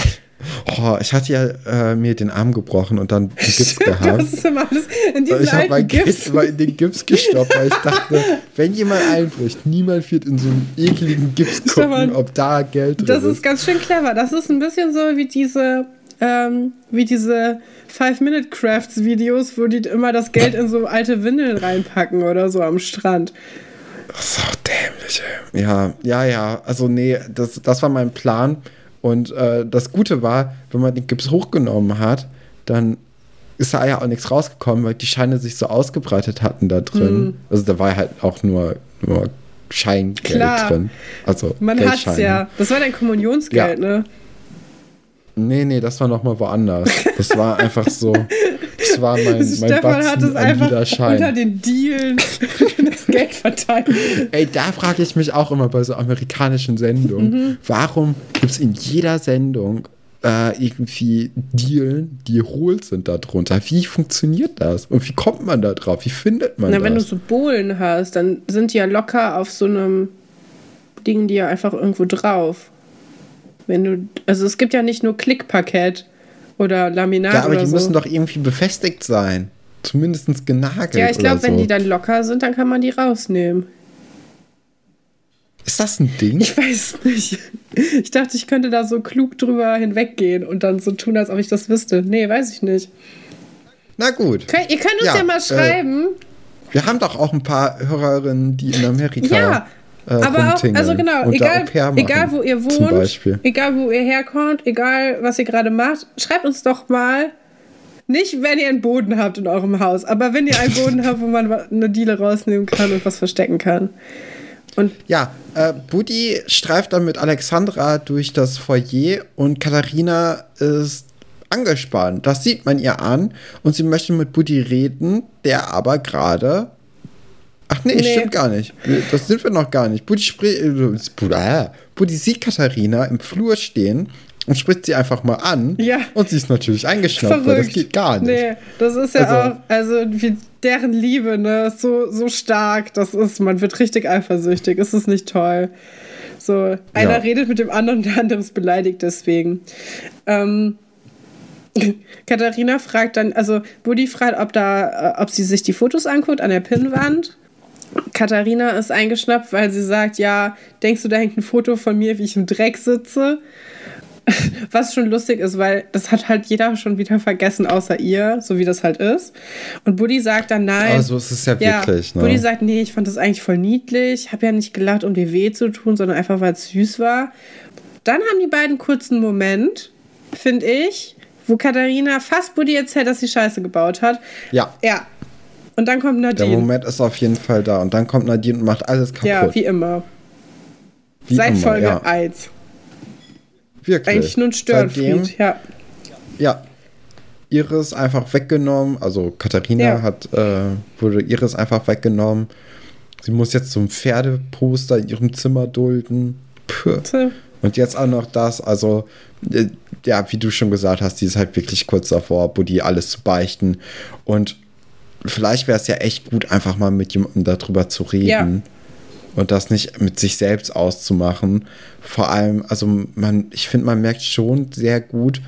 oh, ich hatte ja äh, mir den Arm gebrochen und dann einen Gips gehabt. Das ist immer alles in Ich habe alten mein Gips in den Gips gestoppt, weil ich dachte, wenn jemand einbricht, niemand wird in so einen ekligen Gips Stefan, gucken, ob da Geld drin Das ist. ist ganz schön clever. Das ist ein bisschen so wie diese, ähm, wie diese Five-Minute-Crafts-Videos, wo die immer das Geld in so alte Windeln reinpacken oder so am Strand. Das ist auch dämlich. ey. Ja, ja, ja. Also nee, das, das war mein Plan. Und äh, das Gute war, wenn man den Gips hochgenommen hat, dann ist da ja auch nichts rausgekommen, weil die Scheine sich so ausgebreitet hatten da drin. Mhm. Also da war halt auch nur, nur Scheingeld Klar. drin. Also Man hat's ja. Das war dein Kommunionsgeld, Ja. ne? Nee, nee, das war noch mal woanders. Das war einfach so. Das war mein, mein Stefan hat es Batzen einfach unter den Dielen das Geld verteilt. Ey, da frage ich mich auch immer bei so amerikanischen Sendungen, Mhm. warum gibt es in jeder Sendung äh, irgendwie Dealen, die hohl sind darunter? Wie funktioniert das? Und wie kommt man da drauf? Wie findet man Na, wenn du das? so Bohlen hast, dann sind die ja locker auf so einem Ding, die ja einfach irgendwo drauf. Wenn du, also es gibt ja nicht nur Klickparkett oder Laminat ja, aber die so. müssen doch irgendwie befestigt sein. Zumindest genagelt. ja, ich glaube, so. wenn die dann locker sind, dann kann man die rausnehmen. Ist das ein Ding? Ich weiß nicht. Ich dachte, ich könnte da so klug drüber hinweggehen und dann so tun, als ob ich das wüsste. Nee, weiß ich nicht. Na gut. Könnt, ihr könnt uns ja, Ja, mal äh, schreiben. Wir haben doch auch ein paar Hörerinnen, die in Amerika. Ja, äh, aber auch, also genau, egal, egal wo ihr wohnt, egal wo ihr herkommt, egal was ihr gerade macht, schreibt uns doch mal, nicht wenn ihr einen Boden habt in eurem Haus, aber wenn ihr einen Boden habt, wo man eine Diele rausnehmen kann und was verstecken kann. Und Ja, äh, Buddy streift dann mit Alexandra durch das Foyer und Katharina ist angespannt. Das sieht man ihr an und sie möchte mit Buddy reden, der aber gerade. Ach nee, Nee. stimmt gar nicht. Das sind wir noch gar nicht. Buddy, spri- äh, Buddy, Buddy sieht Katharina im Flur stehen und spricht sie einfach mal an. Ja. Und sie ist natürlich eingeschnappt, weil das geht gar nicht. Nee, das ist ja also, auch, also wie deren Liebe, ne, ist so, so stark. Das ist, man wird richtig eifersüchtig. Ist es nicht toll? So, einer ja. redet mit dem anderen, der andere ist beleidigt deswegen. Ähm, Katharina fragt dann, also Buddy fragt, ob da, äh, ob sie sich die Fotos anguckt an der Pinnwand. Katharina ist eingeschnappt, weil sie sagt, ja, denkst du, da hängt ein Foto von mir, wie ich im Dreck sitze? Was schon lustig ist, weil das hat halt jeder schon wieder vergessen, außer ihr, so wie das halt ist. Und Buddy sagt dann nein. Aber so ist es ja, ja wirklich. Ne? Buddy sagt, nee, ich fand das eigentlich voll niedlich. Habe ja nicht gelacht, um dir weh zu tun, sondern einfach, weil es süß war. Dann haben die beiden kurzen Moment, finde ich, wo Katharina fast Buddy erzählt, dass sie Scheiße gebaut hat. Ja. Ja. Und dann kommt Nadine. Der Moment ist auf jeden Fall da. Und dann kommt Nadine und macht alles kaputt. Ja, wie immer. Wie Seit immer, Folge ja. 1. Wirklich. Eigentlich nur ein Störenfried, ja. Ja. Iris einfach weggenommen. Also Katharina ja. hat, äh, wurde Iris einfach weggenommen. Sie muss jetzt zum Pferdeposter in ihrem Zimmer dulden. Puh. Und jetzt auch noch das. Also, äh, ja, wie du schon gesagt hast, die ist halt wirklich kurz davor, Buddy alles zu beichten. Und vielleicht wäre es ja echt gut, einfach mal mit jemandem darüber zu reden. Ja und das nicht mit sich selbst auszumachen. Vor allem, also man, ich finde, man merkt schon sehr gut,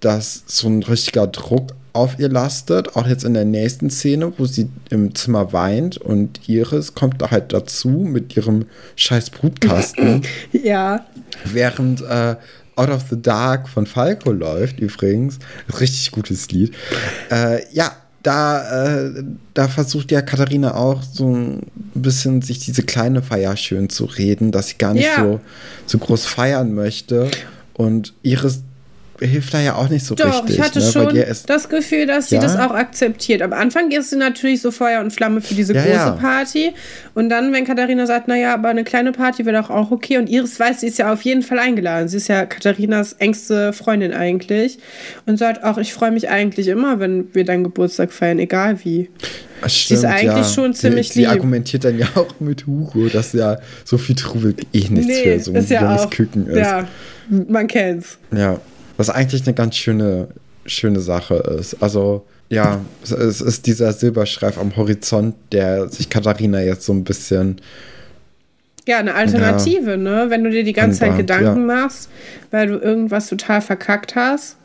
dass so ein richtiger Druck auf ihr lastet, auch jetzt in der nächsten Szene, wo sie im Zimmer weint und Iris kommt da halt dazu mit ihrem scheiß Brutkasten. ja. Während äh, Out of the Dark von Falco läuft übrigens. Richtig gutes Lied. Äh, ja, da, äh, da versucht ja Katharina auch so ein bisschen sich diese kleine Feier schön zu reden, dass sie gar nicht ja. so, so groß feiern möchte. Und Iris hilft da ja auch nicht so Doch, richtig. ich hatte ne? schon das Gefühl, dass sie ja? das auch akzeptiert. Am Anfang ist sie natürlich so Feuer und Flamme für diese ja, große ja. Party. Und dann, wenn Katharina sagt, naja, aber eine kleine Party wäre doch auch okay. Und Iris weiß, sie ist ja auf jeden Fall eingeladen. Sie ist ja Katharinas engste Freundin eigentlich. Und sagt auch, ich freue mich eigentlich immer, wenn wir deinen Geburtstag feiern, egal wie. Stimmt, sie ist eigentlich schon ziemlich sie, lieb. Sie argumentiert dann ja auch mit Hugo, dass ja so viel Trubel eh nichts nee, für so ein junges Küken ist. Ja, man kennt's. Ja. Was eigentlich eine ganz schöne, schöne Sache ist. Also, ja, es ist dieser Silberschreif am Horizont, der sich Katharina jetzt so ein bisschen. Ja, eine Alternative, ja, ne? Wenn du dir die ganze Zeit Gedanken ja. machst, weil du irgendwas total verkackt hast.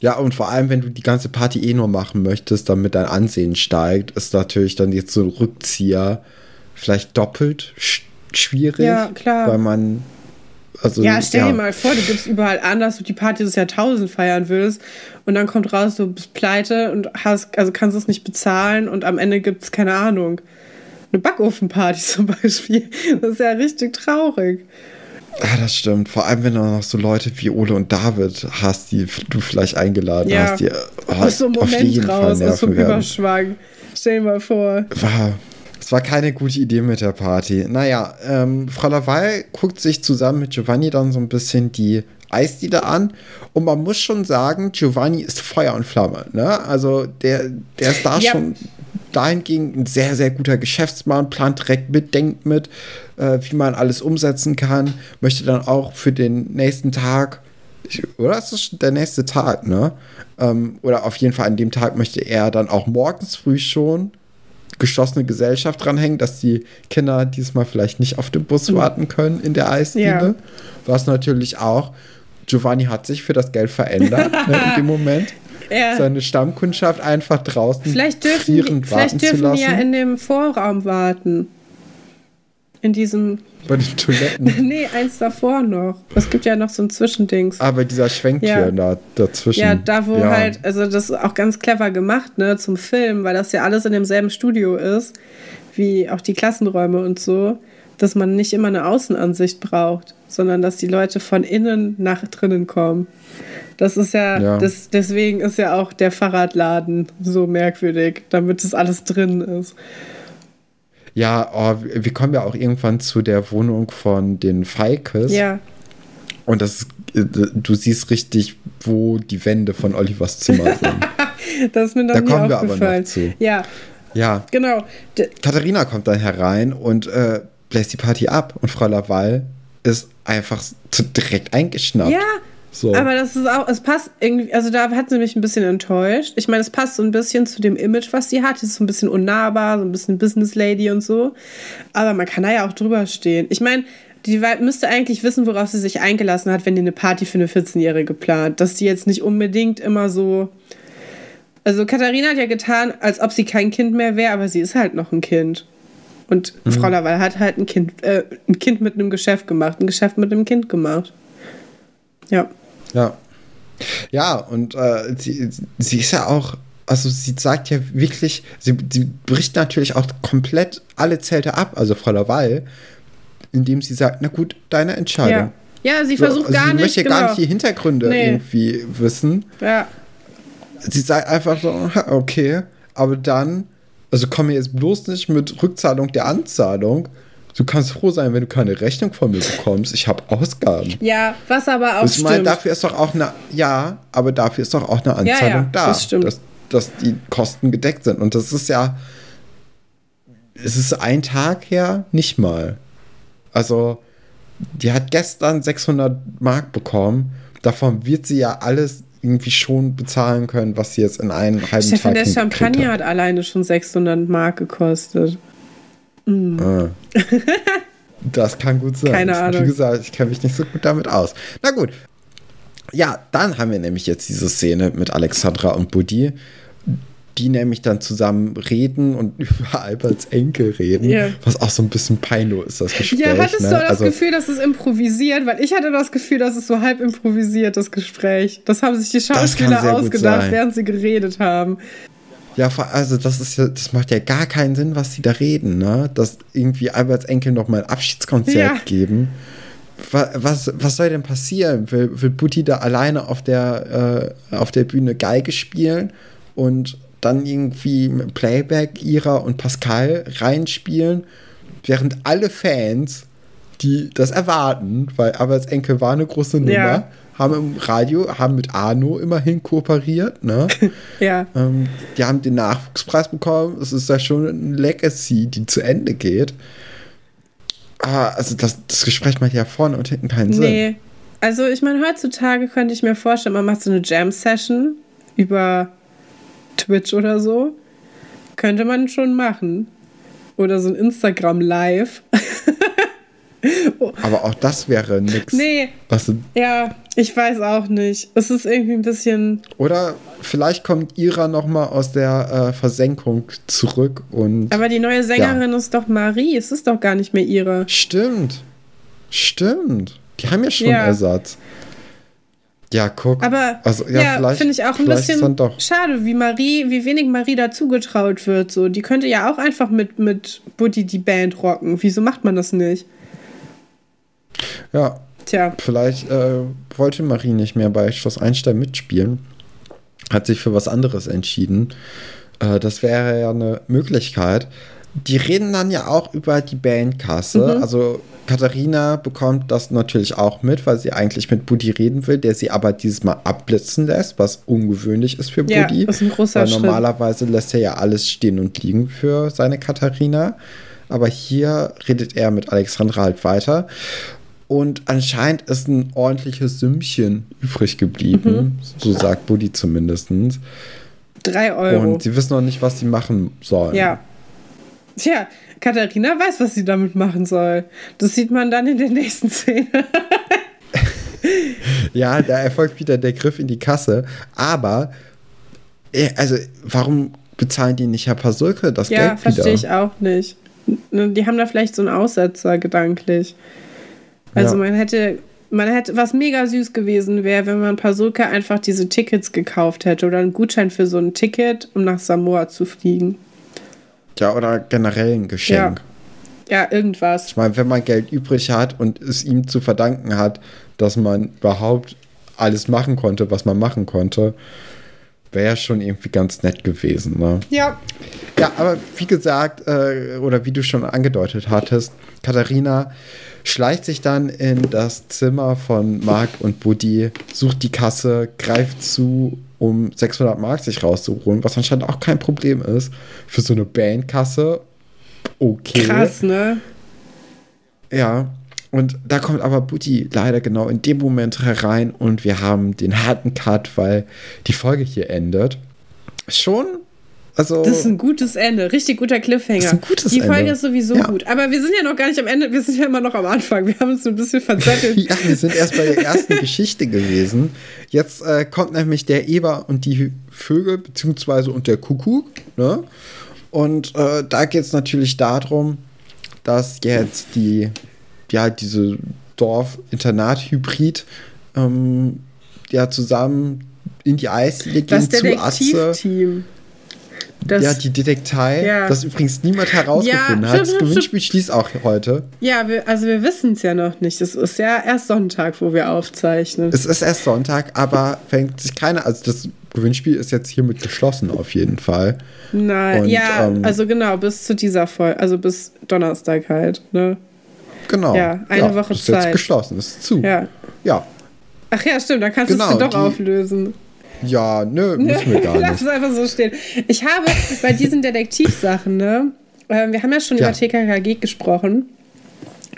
Ja, und vor allem, wenn du die ganze Party eh nur machen möchtest, damit dein Ansehen steigt, ist natürlich dann jetzt so ein Rückzieher vielleicht doppelt schwierig. Ja, klar. Weil man also, ja, stell ja. dir mal vor, du gibst überall an, dass du die Party des Jahrtausends feiern willst und dann kommt raus, du bist pleite und hast, also kannst es nicht bezahlen und am Ende gibt es, keine Ahnung, eine Backofenparty zum Beispiel. Das ist ja richtig traurig. Ja, das stimmt. Vor allem, wenn du noch so Leute wie Ole und David hast, die du vielleicht eingeladen ja. hast, die oh, aus so einem Moment raus, aus so einem Überschwang. Stell dir mal vor. War, es war keine gute Idee mit der Party. Naja, ähm, Frau Laval guckt sich zusammen mit Giovanni dann so ein bisschen die Eisdiele an. Und man muss schon sagen, Giovanni ist Feuer und Flamme. Ne? Also der, der ist da ja. schon dahingehend ein sehr, sehr guter Geschäftsmann, plant direkt mit, denkt mit, äh, wie man alles umsetzen kann, möchte dann auch für den nächsten Tag, oder ist das der nächste Tag, ne? Ähm, oder auf jeden Fall an dem Tag möchte er dann auch morgens früh schon geschlossene Gesellschaft dranhängen, dass die Kinder diesmal vielleicht nicht auf den Bus mhm. warten können in der Eisdiele. Ja. Was natürlich auch, Giovanni hat sich für das Geld verändert ne, in dem Moment. Ja. Seine Stammkundschaft einfach draußen vielleicht dürfen, vielleicht dürfen wir ja in dem Vorraum warten. In diesem. Bei den Toiletten? nee, eins davor noch. Es gibt ja noch so ein Zwischendings. Ah, bei dieser Schwenktür ja. da, dazwischen. Ja, da wo ja. halt, also das ist auch ganz clever gemacht, ne, zum Film, weil das ja alles in demselben Studio ist, wie auch die Klassenräume und so, dass man nicht immer eine Außenansicht braucht, sondern dass die Leute von innen nach drinnen kommen. Das ist ja, ja. Das, deswegen ist ja auch der Fahrradladen so merkwürdig, damit es alles drin ist. Ja, oh, wir kommen ja auch irgendwann zu der Wohnung von den Feikes. Ja. Und das äh, du siehst richtig, wo die Wände von Olivers Zimmer sind. das ist mir noch da kommen wir aber noch zu. Ja. Ja. Genau. Katharina kommt dann herein und äh, bläst die Party ab und Frau Laval ist einfach zu direkt eingeschnappt. Ja, So. aber das ist auch, es passt irgendwie, also da hat sie mich ein bisschen enttäuscht. Ich meine, es passt so ein bisschen zu dem Image, was sie hat. Sie ist so ein bisschen unnahbar, so ein bisschen Business Lady und so. Aber man kann da ja auch drüber stehen. Ich meine, die müsste eigentlich wissen, worauf sie sich eingelassen hat, wenn die eine Party für eine 14-Jährige plant. Dass die jetzt nicht unbedingt immer so. Also Katharina hat ja getan, als ob sie kein Kind mehr wäre, aber sie ist halt noch ein Kind. Und Frau Laval hat halt ein Kind, äh, ein Kind mit einem Geschäft gemacht, ein Geschäft mit einem Kind gemacht. Ja. Ja. Ja, und äh, sie, sie ist ja auch, also sie sagt ja wirklich, sie, sie bricht natürlich auch komplett alle Zelte ab, also Frau Laval, indem sie sagt, na gut, deine Entscheidung. Ja, ja sie So, versucht also gar sie nicht. möchte genau. gar nicht die Hintergründe Nee. irgendwie wissen. Ja, Sie sagt einfach so, "Ha, okay, aber dann, also komm mir jetzt bloß nicht mit Rückzahlung der Anzahlung. Du kannst froh sein, wenn du keine Rechnung von mir bekommst. Ich habe Ausgaben. ja, was aber auch Ich meine, stimmt. dafür ist doch auch eine, ja, aber dafür ist doch auch eine Ja, Anzahlung ja, da, das stimmt. Dass, dass die Kosten gedeckt sind. Und das ist ja, es ist ein Tag her, nicht mal. Also, die hat gestern 600 Mark bekommen. Davon wird sie ja alles irgendwie schon bezahlen können, was sie jetzt in einem halben Stefan, Tag der Champagner hat alleine schon 600 Mark gekostet. Ah. Das kann gut sein. Keine Wie Ahnung. gesagt, ich kenne mich nicht so gut damit aus. Na gut. Ja, dann haben wir nämlich jetzt diese Szene mit Alexandra und Buddy, die nämlich dann zusammen reden und über Alberts Enkel reden, Ja. was auch so ein bisschen peinlich ist, das Gespräch. Ja, hattest ne? du das also, Gefühl, dass es improvisiert? Weil ich hatte das Gefühl, dass es so halb improvisiert, das Gespräch. Das haben sich die Schauspieler ausgedacht, während sie geredet haben. Ja, also das ist ja, das macht ja gar keinen Sinn, was sie da reden, ne? Dass irgendwie Alberts Enkel noch mal ein Abschiedskonzert Ja. geben. Was, was, soll denn passieren? Will, will Butti da alleine auf der, äh, auf der Bühne Geige spielen und dann irgendwie Playback Ira und Pascal reinspielen, während alle Fans, die das erwarten, weil Alberts Enkel war eine große Nummer, Ja. Haben im Radio, haben mit Arno immerhin kooperiert, ne? Ja. Ähm, die haben den Nachwuchspreis bekommen. Es ist ja schon eine Legacy, die zu Ende geht. Aber also das, das Gespräch macht ja vorne und hinten keinen Sinn. Nee. Also ich meine, heutzutage könnte ich mir vorstellen, man macht so eine Jam-Session über Twitch oder so. Könnte man schon machen. Oder so ein Instagram-Live. Aber auch das wäre nix. Nee, Was, ja, ich weiß auch nicht. Es ist irgendwie ein bisschen. oder vielleicht kommt Ira noch mal aus der äh, Versenkung zurück und Aber die neue Sängerin ist doch Marie. Es ist doch gar nicht mehr ihre. stimmt, stimmt. Die haben ja schon Ja. Ersatz. Ja, guck. Aber Also, ja, ja, finde ich auch ein bisschen schade, wie Marie, wie wenig Marie dazu getraut wird. So, die könnte ja auch einfach mit, mit Buddy die Band rocken. Wieso macht man das nicht? Ja, Tja, Vielleicht äh, wollte Marie nicht mehr bei Schloss Einstein mitspielen, hat sich für was anderes entschieden. Äh, das wäre ja eine Möglichkeit. Die reden dann ja auch über die Bandkasse. Also Katharina bekommt das natürlich auch mit, weil sie eigentlich mit Buddy reden will, der sie aber dieses Mal abblitzen lässt, was ungewöhnlich ist für Ja, Buddy. ist ein großer weil Schritt. normalerweise lässt er ja alles stehen und liegen für seine Katharina. Aber hier redet er mit Alexandra halt weiter. Und anscheinend ist ein ordentliches Sümmchen übrig geblieben. Mhm. So sagt Buddy zumindest. drei Euro. Und sie wissen noch nicht, was sie machen sollen. ja. Tja, Katharina weiß, was sie damit machen soll. Das sieht man dann in der nächsten Szene. Ja, da erfolgt wieder der Griff in die Kasse. Aber, äh, also, warum bezahlen die nicht Herr Pasulke das ja, Geld verstehe wieder? ich auch nicht. Die haben da vielleicht so einen Aussetzer gedanklich. Also Ja. man hätte, man hätte, was mega süß gewesen wäre, wenn man Pasulka einfach diese Tickets gekauft hätte oder einen Gutschein für so ein Ticket, um nach Samoa zu fliegen. Ja, oder generell ein Geschenk. Ja, irgendwas. Ich meine, wenn man Geld übrig hat und es ihm zu verdanken hat, dass man überhaupt alles machen konnte, was man machen konnte, wäre ja schon irgendwie ganz nett gewesen. Ne? Ja. Ja, aber wie gesagt, äh, oder wie du schon angedeutet hattest, Katharina schleicht sich dann in das Zimmer von Mark und Buddy, sucht die Kasse, greift zu, um 600 Mark sich rauszuholen, was anscheinend auch kein Problem ist. Für so eine Bandkasse, okay. Krass, ne? Ja, und da kommt aber Butti leider genau in dem Moment herein und wir haben den harten Cut, weil die Folge hier endet. Schon also, das ist ein gutes Ende, richtig guter Cliffhanger. Das ist ein gutes Die Folge Ende. ist sowieso ja. gut. Aber wir sind ja noch gar nicht am Ende, wir sind ja immer noch am Anfang. Wir haben uns ein bisschen verzettelt. ja, wir sind erst bei der ersten Geschichte gewesen. Jetzt äh, kommt nämlich der Eber und die Vögel, beziehungsweise und der Kuckuck. Ne? Und äh, da geht es natürlich darum, dass jetzt die, ja, diese Dorf-Internat-Hybrid ähm, ja zusammen in die Eisdiele gehen zu Atze. Das, ja, die Detektei, ja. das übrigens niemand herausgefunden ja, hat. Das Gewinnspiel schließt auch heute. Ja, wir, also wir wissen es ja noch nicht. Es ist ja erst Sonntag, wo wir aufzeichnen. Es ist erst Sonntag, aber fängt sich keiner, also das Gewinnspiel ist jetzt hiermit geschlossen auf jeden Fall. Nein, ja, ähm, also genau, bis zu dieser Folge, also bis Donnerstag halt, ne? Genau. Ja, eine ja, Woche ist Zeit. Ist jetzt geschlossen, ist zu. Ja. Ja. Ach ja, stimmt, dann kannst genau, du es doch die, auflösen. Ja, nö, müssen wir gar nicht. Lass es einfach so stehen. Ich habe bei diesen Detektivsachen, ne, äh, wir haben ja schon ja. über TKKG gesprochen.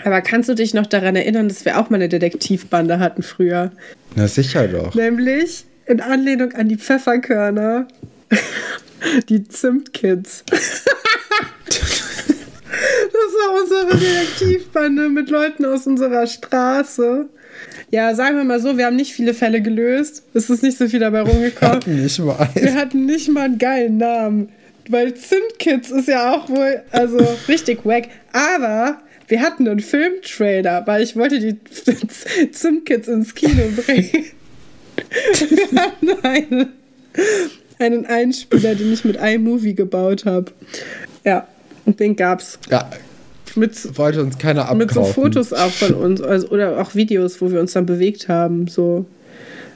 Aber kannst du dich noch daran erinnern, dass wir auch mal eine Detektivbande hatten früher? Na sicher doch. Nämlich in Anlehnung an die Pfefferkörner, die Zimtkids. das war unsere Detektivbande mit Leuten aus unserer Straße. Ja, sagen wir mal so, wir haben nicht viele Fälle gelöst. Es ist nicht so viel dabei rumgekommen. Wir hatten nicht mal, wir hatten nicht mal einen geilen Namen. Weil Zimtkids ist ja auch wohl, also richtig wack. Aber wir hatten einen Filmtrailer, weil ich wollte die Zimtkids ins Kino bringen. wir hatten einen, einen Einspieler, den ich mit iMovie gebaut habe. Ja, und den gab's. Ja, mit, wollte uns keiner abkaufen. Mit so Fotos auch von uns also, oder auch Videos, wo wir uns dann bewegt haben. So.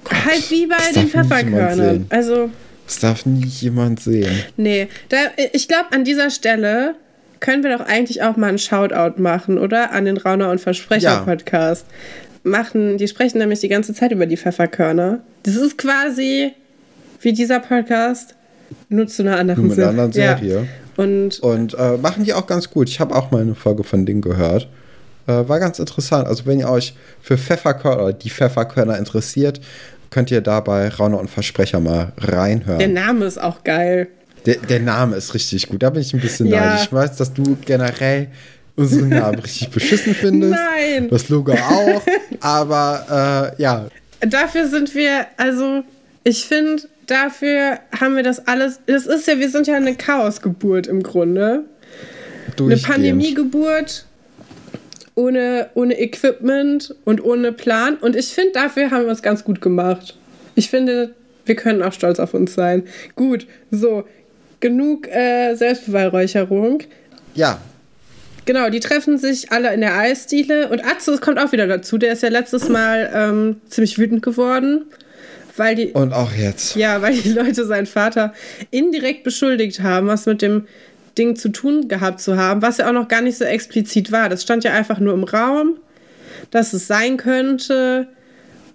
Gott, halt wie bei den Pfefferkörnern. Also. Das darf nie jemand sehen. Nee, da, ich glaube, an dieser Stelle können wir doch eigentlich auch mal einen Shoutout machen, oder? An den Rauner und Versprecher-Podcast. Ja. Machen, die sprechen nämlich die ganze Zeit über die Pfefferkörner. Das ist quasi wie dieser Podcast, nur zu einer anderen, mit einer anderen Serie. Ja. Und, und äh, machen die auch ganz gut. Ich habe auch mal eine Folge von denen gehört. Äh, war ganz interessant. Also, wenn ihr euch für Pfefferkörner oder die Pfefferkörner interessiert, könnt ihr da bei Rauner und Versprecher mal reinhören. Der Name ist auch geil. Der, der Name ist richtig gut. Da bin ich ein bisschen ja. neidisch. Ich weiß, dass du generell unseren Namen richtig beschissen findest. Nein. Das Logo auch. Aber äh, ja. Dafür sind wir, also ich finde, dafür haben wir das alles. Das ist ja, wir sind ja eine Chaosgeburt im Grunde. Eine Pandemiegeburt ohne, ohne Equipment und ohne Plan. Und ich finde, dafür haben wir es ganz gut gemacht. Ich finde, wir können auch stolz auf uns sein. Gut, so, genug äh, Selbstbeweihräucherung. Ja. Genau, die treffen sich alle in der Eisdiele und Atze kommt auch wieder dazu. Der ist ja letztes Mal ähm, ziemlich wütend geworden. Weil die, und auch jetzt. Ja, weil die Leute seinen Vater indirekt beschuldigt haben, was mit dem Ding zu tun gehabt zu haben, was ja auch noch gar nicht so explizit war. Das stand ja einfach nur im Raum, dass es sein könnte,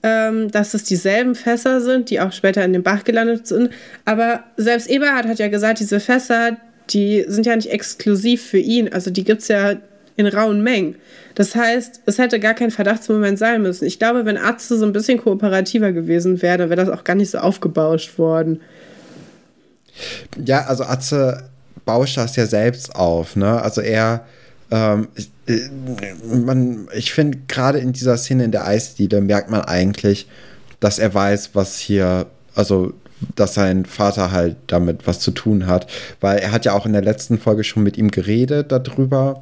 ähm, dass es dieselben Fässer sind, die auch später in den Bach gelandet sind. Aber selbst Eberhard hat ja gesagt, diese Fässer, die sind ja nicht exklusiv für ihn. Also die gibt es ja in rauen Mengen. Das heißt, es hätte gar kein Verdachtsmoment sein müssen. Ich glaube, wenn Atze so ein bisschen kooperativer gewesen wäre, dann wäre das auch gar nicht so aufgebauscht worden. Ja, also Atze bauscht das ja selbst auf, ne? Also er, ähm, ich, äh, man, ich finde gerade in dieser Szene in der Eisdiele merkt man eigentlich, dass er weiß, was hier, also dass sein Vater halt damit was zu tun hat, weil er hat ja auch in der letzten Folge schon mit ihm geredet darüber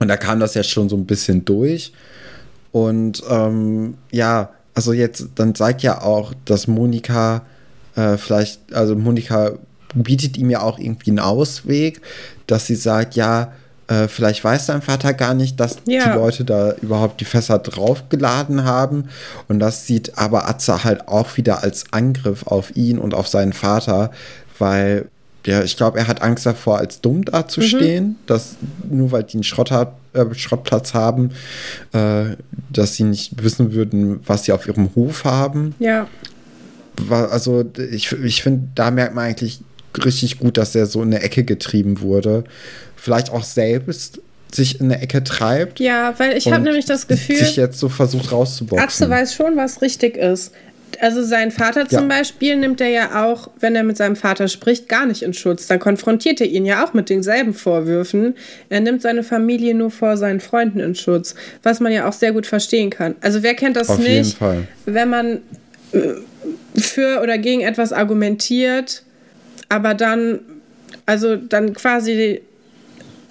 und da kam das ja schon so ein bisschen durch. Und ähm, ja, also jetzt, dann sagt ja auch, dass Monika äh, vielleicht, also Monika bietet ihm ja auch irgendwie einen Ausweg, dass sie sagt, ja, äh, vielleicht weiß dein Vater gar nicht, dass ja. die Leute da überhaupt die Fässer draufgeladen haben. Und das sieht aber Atze halt auch wieder als Angriff auf ihn und auf seinen Vater, weil ja, ich glaube, er hat Angst davor, als dumm dazustehen, mhm. dass nur weil die einen Schrott hat, äh, Schrottplatz haben, äh, dass sie nicht wissen würden, was sie auf ihrem Hof haben. Ja. Also ich, ich finde, da merkt man eigentlich richtig gut, dass er so in eine Ecke getrieben wurde. Vielleicht auch selbst sich in der Ecke treibt. Ja, weil ich habe nämlich das Gefühl, sich jetzt so versucht rauszuboxen. Atze weiß schon, was richtig ist. Also sein Vater zum ja. Beispiel nimmt er ja auch, wenn er mit seinem Vater spricht, gar nicht in Schutz. Dann konfrontiert er ihn ja auch mit denselben Vorwürfen. Er nimmt seine Familie nur vor seinen Freunden in Schutz, was man ja auch sehr gut verstehen kann. Also wer kennt das Auf nicht, jeden Fall. wenn man äh, für oder gegen etwas argumentiert, aber dann, also dann quasi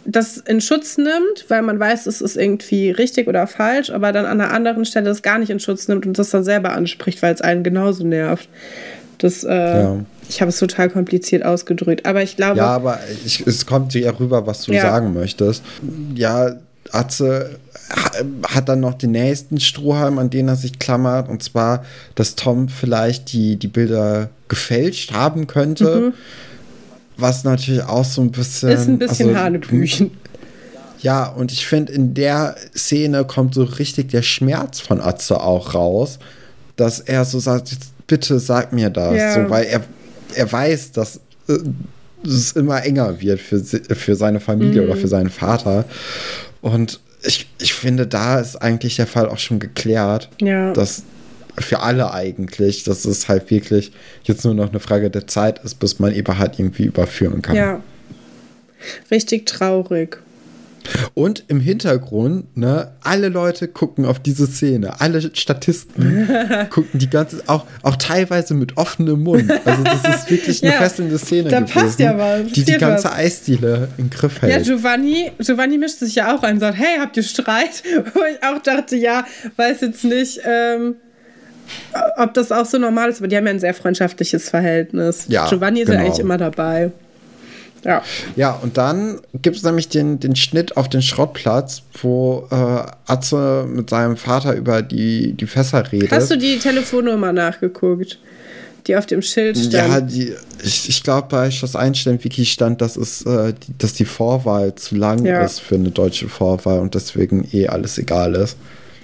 das in Schutz nimmt, weil man weiß, es ist irgendwie richtig oder falsch, aber dann an einer anderen Stelle es gar nicht in Schutz nimmt und das dann selber anspricht, weil es einen genauso nervt. Das, äh, ja. ich habe es total kompliziert ausgedrückt, aber ich glaube. Ja, aber ich, es kommt dir rüber, was du ja. sagen möchtest. Ja, Atze hat dann noch den nächsten Strohhalm, an den er sich klammert, und zwar, dass Tom vielleicht die, die Bilder gefälscht haben könnte. Mhm was natürlich auch so ein bisschen. Ist ein bisschen also, Hanebüchen. Ja, und ich finde, in der Szene kommt so richtig der Schmerz von Atze auch raus, dass er so sagt: Bitte sag mir das. Ja. So, weil er, er weiß, dass äh, es immer enger wird für, für seine Familie mhm. oder für seinen Vater. Und ich, ich finde, da ist eigentlich der Fall auch schon geklärt, ja. dass für alle eigentlich, dass es halt wirklich jetzt nur noch eine Frage der Zeit ist, bis man Eberhard irgendwie überführen kann. Ja. Richtig traurig. Und im Hintergrund, ne, alle Leute gucken auf diese Szene, alle Statisten gucken die ganze, auch, auch teilweise mit offenem Mund. Also das ist wirklich eine ja, fesselnde Szene da gewesen, passt ja was. die die ganze was. Eisdiele im Griff hält. Ja, Giovanni, Giovanni mischt sich ja auch ein und sagt, hey, habt ihr Streit? Wo ich auch dachte, ja, weiß jetzt nicht, ähm, ob das auch so normal ist, aber die haben ja ein sehr freundschaftliches Verhältnis. Ja, Giovanni ist genau. ja eigentlich immer dabei. Ja. Ja, und dann gibt es nämlich den, den Schnitt auf den Schrottplatz, wo äh, Atze mit seinem Vater über die, die Fässer redet. Hast du die Telefonnummer nachgeguckt, die auf dem Schild stand? Ja, die, ich, ich glaube, bei Schloss Einstein Wiki stand, dass, es, äh, die, dass die Vorwahl zu lang ja. ist für eine deutsche Vorwahl und deswegen eh alles egal ist.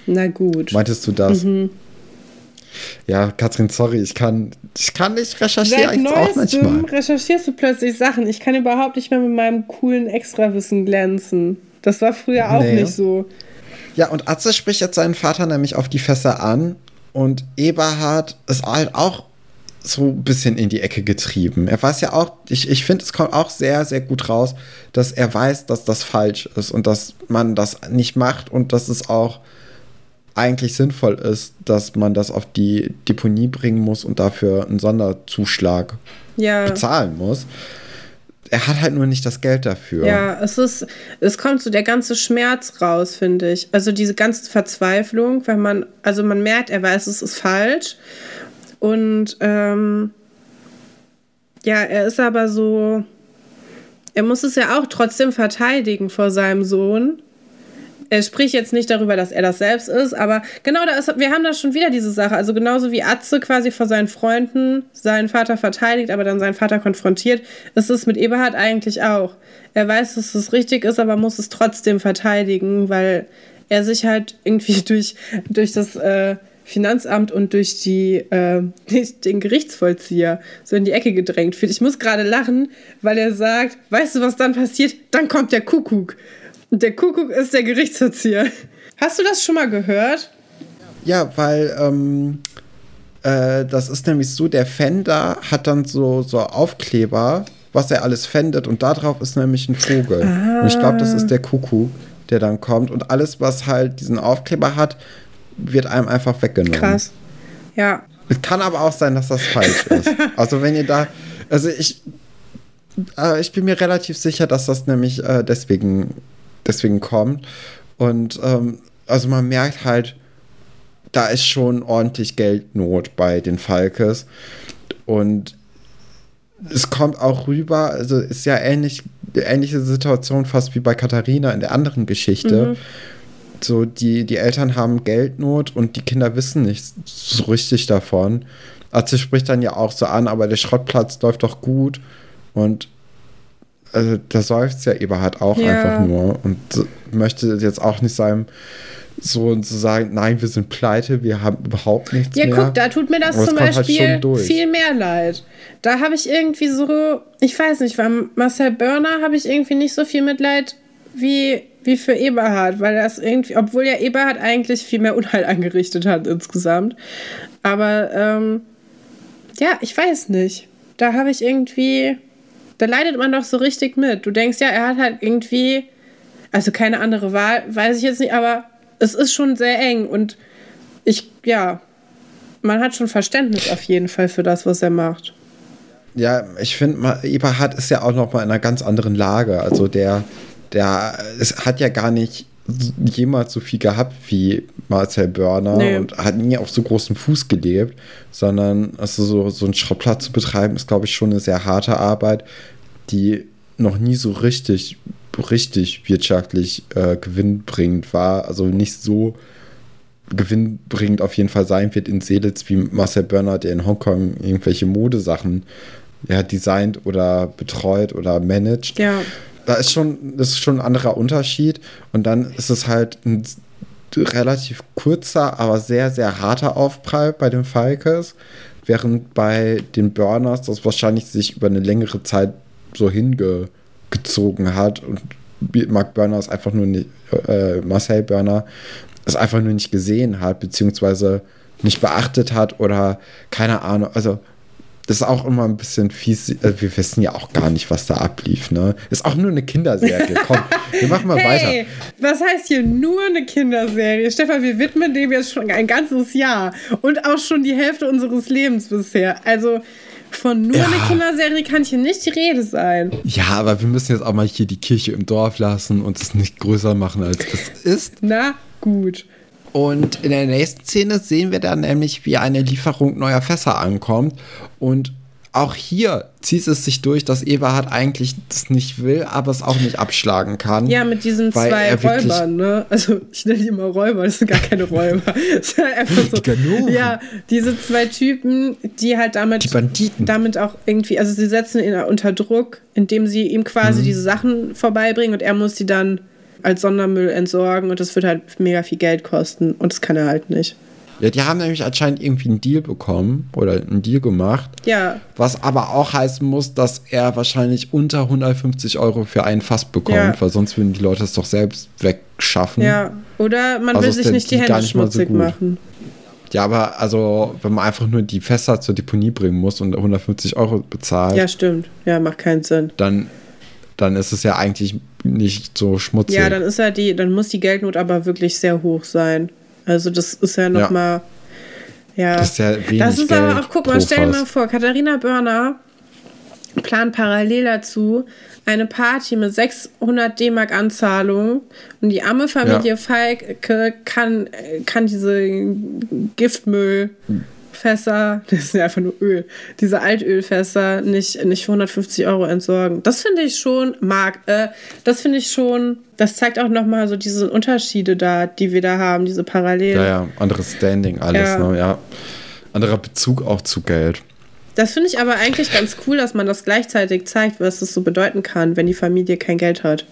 Na gut. Meintest du das? Mhm. Ja, Katrin, sorry, ich kann, ich kann nicht recherchieren. Seit auch manchmal. recherchierst du plötzlich Sachen. Ich kann überhaupt nicht mehr mit meinem coolen Extrawissen glänzen. Das war früher auch nee. nicht so. Ja, und Atze spricht jetzt seinen Vater nämlich auf die Fässer an und Eberhard ist halt auch so ein bisschen in die Ecke getrieben. Er weiß ja auch, ich, ich finde, es kommt auch sehr, sehr gut raus, dass er weiß, dass das falsch ist und dass man das nicht macht und dass es auch eigentlich sinnvoll ist, dass man das auf die Deponie bringen muss und dafür einen Sonderzuschlag ja. bezahlen muss. Er hat halt nur nicht das Geld dafür. Ja, es ist, es kommt so der ganze Schmerz raus, finde ich. Also diese ganze Verzweiflung, weil man, also man merkt, er weiß, es ist falsch. Und ähm, ja, er ist aber so, er muss es ja auch trotzdem verteidigen vor seinem Sohn er spricht jetzt nicht darüber, dass er das selbst ist, aber genau da ist, wir haben da schon wieder diese Sache. Also genauso wie Atze quasi vor seinen Freunden seinen Vater verteidigt, aber dann seinen Vater konfrontiert, ist es mit Eberhard eigentlich auch. Er weiß, dass es richtig ist, aber muss es trotzdem verteidigen, weil er sich halt irgendwie durch, durch das äh, Finanzamt und durch die, äh, den Gerichtsvollzieher so in die Ecke gedrängt fühlt. Ich muss gerade lachen, weil er sagt, weißt du, was dann passiert? Dann kommt der Kuckuck. Der Kuckuck ist der Gerichtsverzieher. Hast du das schon mal gehört? Ja, weil ähm, äh, das ist nämlich so, der Fender hat dann so, so Aufkleber, was er alles fändet und darauf ist nämlich ein Vogel. Ah. Und ich glaube, das ist der Kuckuck, der dann kommt und alles, was halt diesen Aufkleber hat, wird einem einfach weggenommen. Krass. Ja. Es kann aber auch sein, dass das falsch ist. Also wenn ihr da, also ich, äh, ich bin mir relativ sicher, dass das nämlich äh, deswegen deswegen kommt. Und ähm, also man merkt halt, da ist schon ordentlich Geldnot bei den Falkes. Und es kommt auch rüber, also ist ja ähnlich, ähnliche Situation fast wie bei Katharina in der anderen Geschichte. Mhm. So, die, die Eltern haben Geldnot und die Kinder wissen nicht so richtig davon. Also spricht dann ja auch so an, aber der Schrottplatz läuft doch gut. Und also da seufzt ja Eberhard auch ja. einfach nur und möchte jetzt auch nicht seinem Sohn zu sagen, nein, wir sind pleite, wir haben überhaupt nichts ja, mehr. Ja, guck, da tut mir das zum halt Beispiel halt viel mehr leid. Da habe ich irgendwie so, ich weiß nicht, beim Marcel Börner habe ich irgendwie nicht so viel Mitleid wie wie für Eberhard, weil das irgendwie, obwohl ja Eberhard eigentlich viel mehr Unheil angerichtet hat insgesamt. Aber ähm, ja, ich weiß nicht. Da habe ich irgendwie, da leidet man doch so richtig mit. Du denkst ja, er hat halt irgendwie, also keine andere Wahl, weiß ich jetzt nicht, aber es ist schon sehr eng und ich, ja, man hat schon Verständnis auf jeden Fall für das, was er macht. Ja, ich finde, Eberhard ist ja auch noch mal in einer ganz anderen Lage. Also der, der es hat ja gar nicht jemals so viel gehabt wie Marcel Börner nee. und hat nie auf so großem Fuß gelebt, sondern also so, so einen Schrottplatz zu betreiben, ist, glaube ich, schon eine sehr harte Arbeit, die noch nie so richtig, richtig wirtschaftlich äh, gewinnbringend war. Also nicht so gewinnbringend auf jeden Fall sein wird in Seelitz wie Marcel Börner, der in Hongkong irgendwelche Modesachen ja, designt oder betreut oder managt. Ja. Da ist schon, das ist schon ein anderer Unterschied. Und dann ist es halt ein relativ kurzer, aber sehr, sehr harter Aufprall bei den Falkes, während bei den Burners das wahrscheinlich sich über eine längere Zeit so hingezogen hat und Mark Burner ist einfach nur nicht, äh, Marcel Burner es einfach nur nicht gesehen hat, beziehungsweise nicht beachtet hat oder keine Ahnung. Also das ist auch immer ein bisschen fies. Äh, wir wissen ja auch gar nicht, was da ablief. Ne? Ist auch nur eine Kinderserie. Komm, wir machen mal hey, weiter. Was heißt hier nur eine Kinderserie? Stefan, wir widmen dem jetzt schon ein ganzes Jahr und auch schon die Hälfte unseres Lebens bisher. Also von nur ja. eine Kinderserie kann hier nicht die Rede sein. Ja, aber wir müssen jetzt auch mal hier die Kirche im Dorf lassen und es nicht größer machen, als es ist. Na gut. Und in der nächsten Szene sehen wir dann nämlich, wie eine Lieferung neuer Fässer ankommt. Und auch hier zieht es sich durch, dass Eberhard eigentlich das nicht will, aber es auch nicht abschlagen kann. Ja, mit diesen zwei Räubern, ne? Also ich nenne die immer Räuber, das sind gar keine Räuber. das sind einfach so, die ja, diese zwei Typen, die halt damit, die Banditen. damit auch irgendwie, also sie setzen ihn unter Druck, indem sie ihm quasi mhm. diese Sachen vorbeibringen und er muss sie dann als Sondermüll entsorgen und das wird halt mega viel Geld kosten und das kann er halt nicht. Ja, die haben nämlich anscheinend irgendwie einen Deal bekommen oder einen Deal gemacht. Ja. Was aber auch heißen muss, dass er wahrscheinlich unter 150 Euro für einen Fass bekommt, ja. weil sonst würden die Leute es doch selbst wegschaffen. Ja, oder man also will sich nicht die Hände nicht schmutzig so machen. Ja, aber also, wenn man einfach nur die Fässer zur Deponie bringen muss und 150 Euro bezahlt. Ja, stimmt. Ja, macht keinen Sinn. Dann, dann ist es ja eigentlich nicht so schmutzig. Ja, dann ist ja die, dann muss die Geldnot aber wirklich sehr hoch sein. Also das ist ja noch ja. mal ja. Das ist ja wenig Das ist Geld aber auch, guck mal, stell dir mal vor, Katharina Börner plant parallel dazu eine Party mit 600 D-Mark Anzahlung und die arme Familie ja. Falke kann, kann diese Giftmüll Fässer, das sind ja einfach nur Öl, diese Altölfässer nicht, nicht für 150 Euro entsorgen. Das finde ich schon, Mark, äh, das finde ich schon, das zeigt auch nochmal so diese Unterschiede da, die wir da haben, diese Parallelen. Ja, ja, anderes Standing, alles, ja. Ne? ja. Anderer Bezug auch zu Geld. Das finde ich aber eigentlich ganz cool, dass man das gleichzeitig zeigt, was das so bedeuten kann, wenn die Familie kein Geld hat.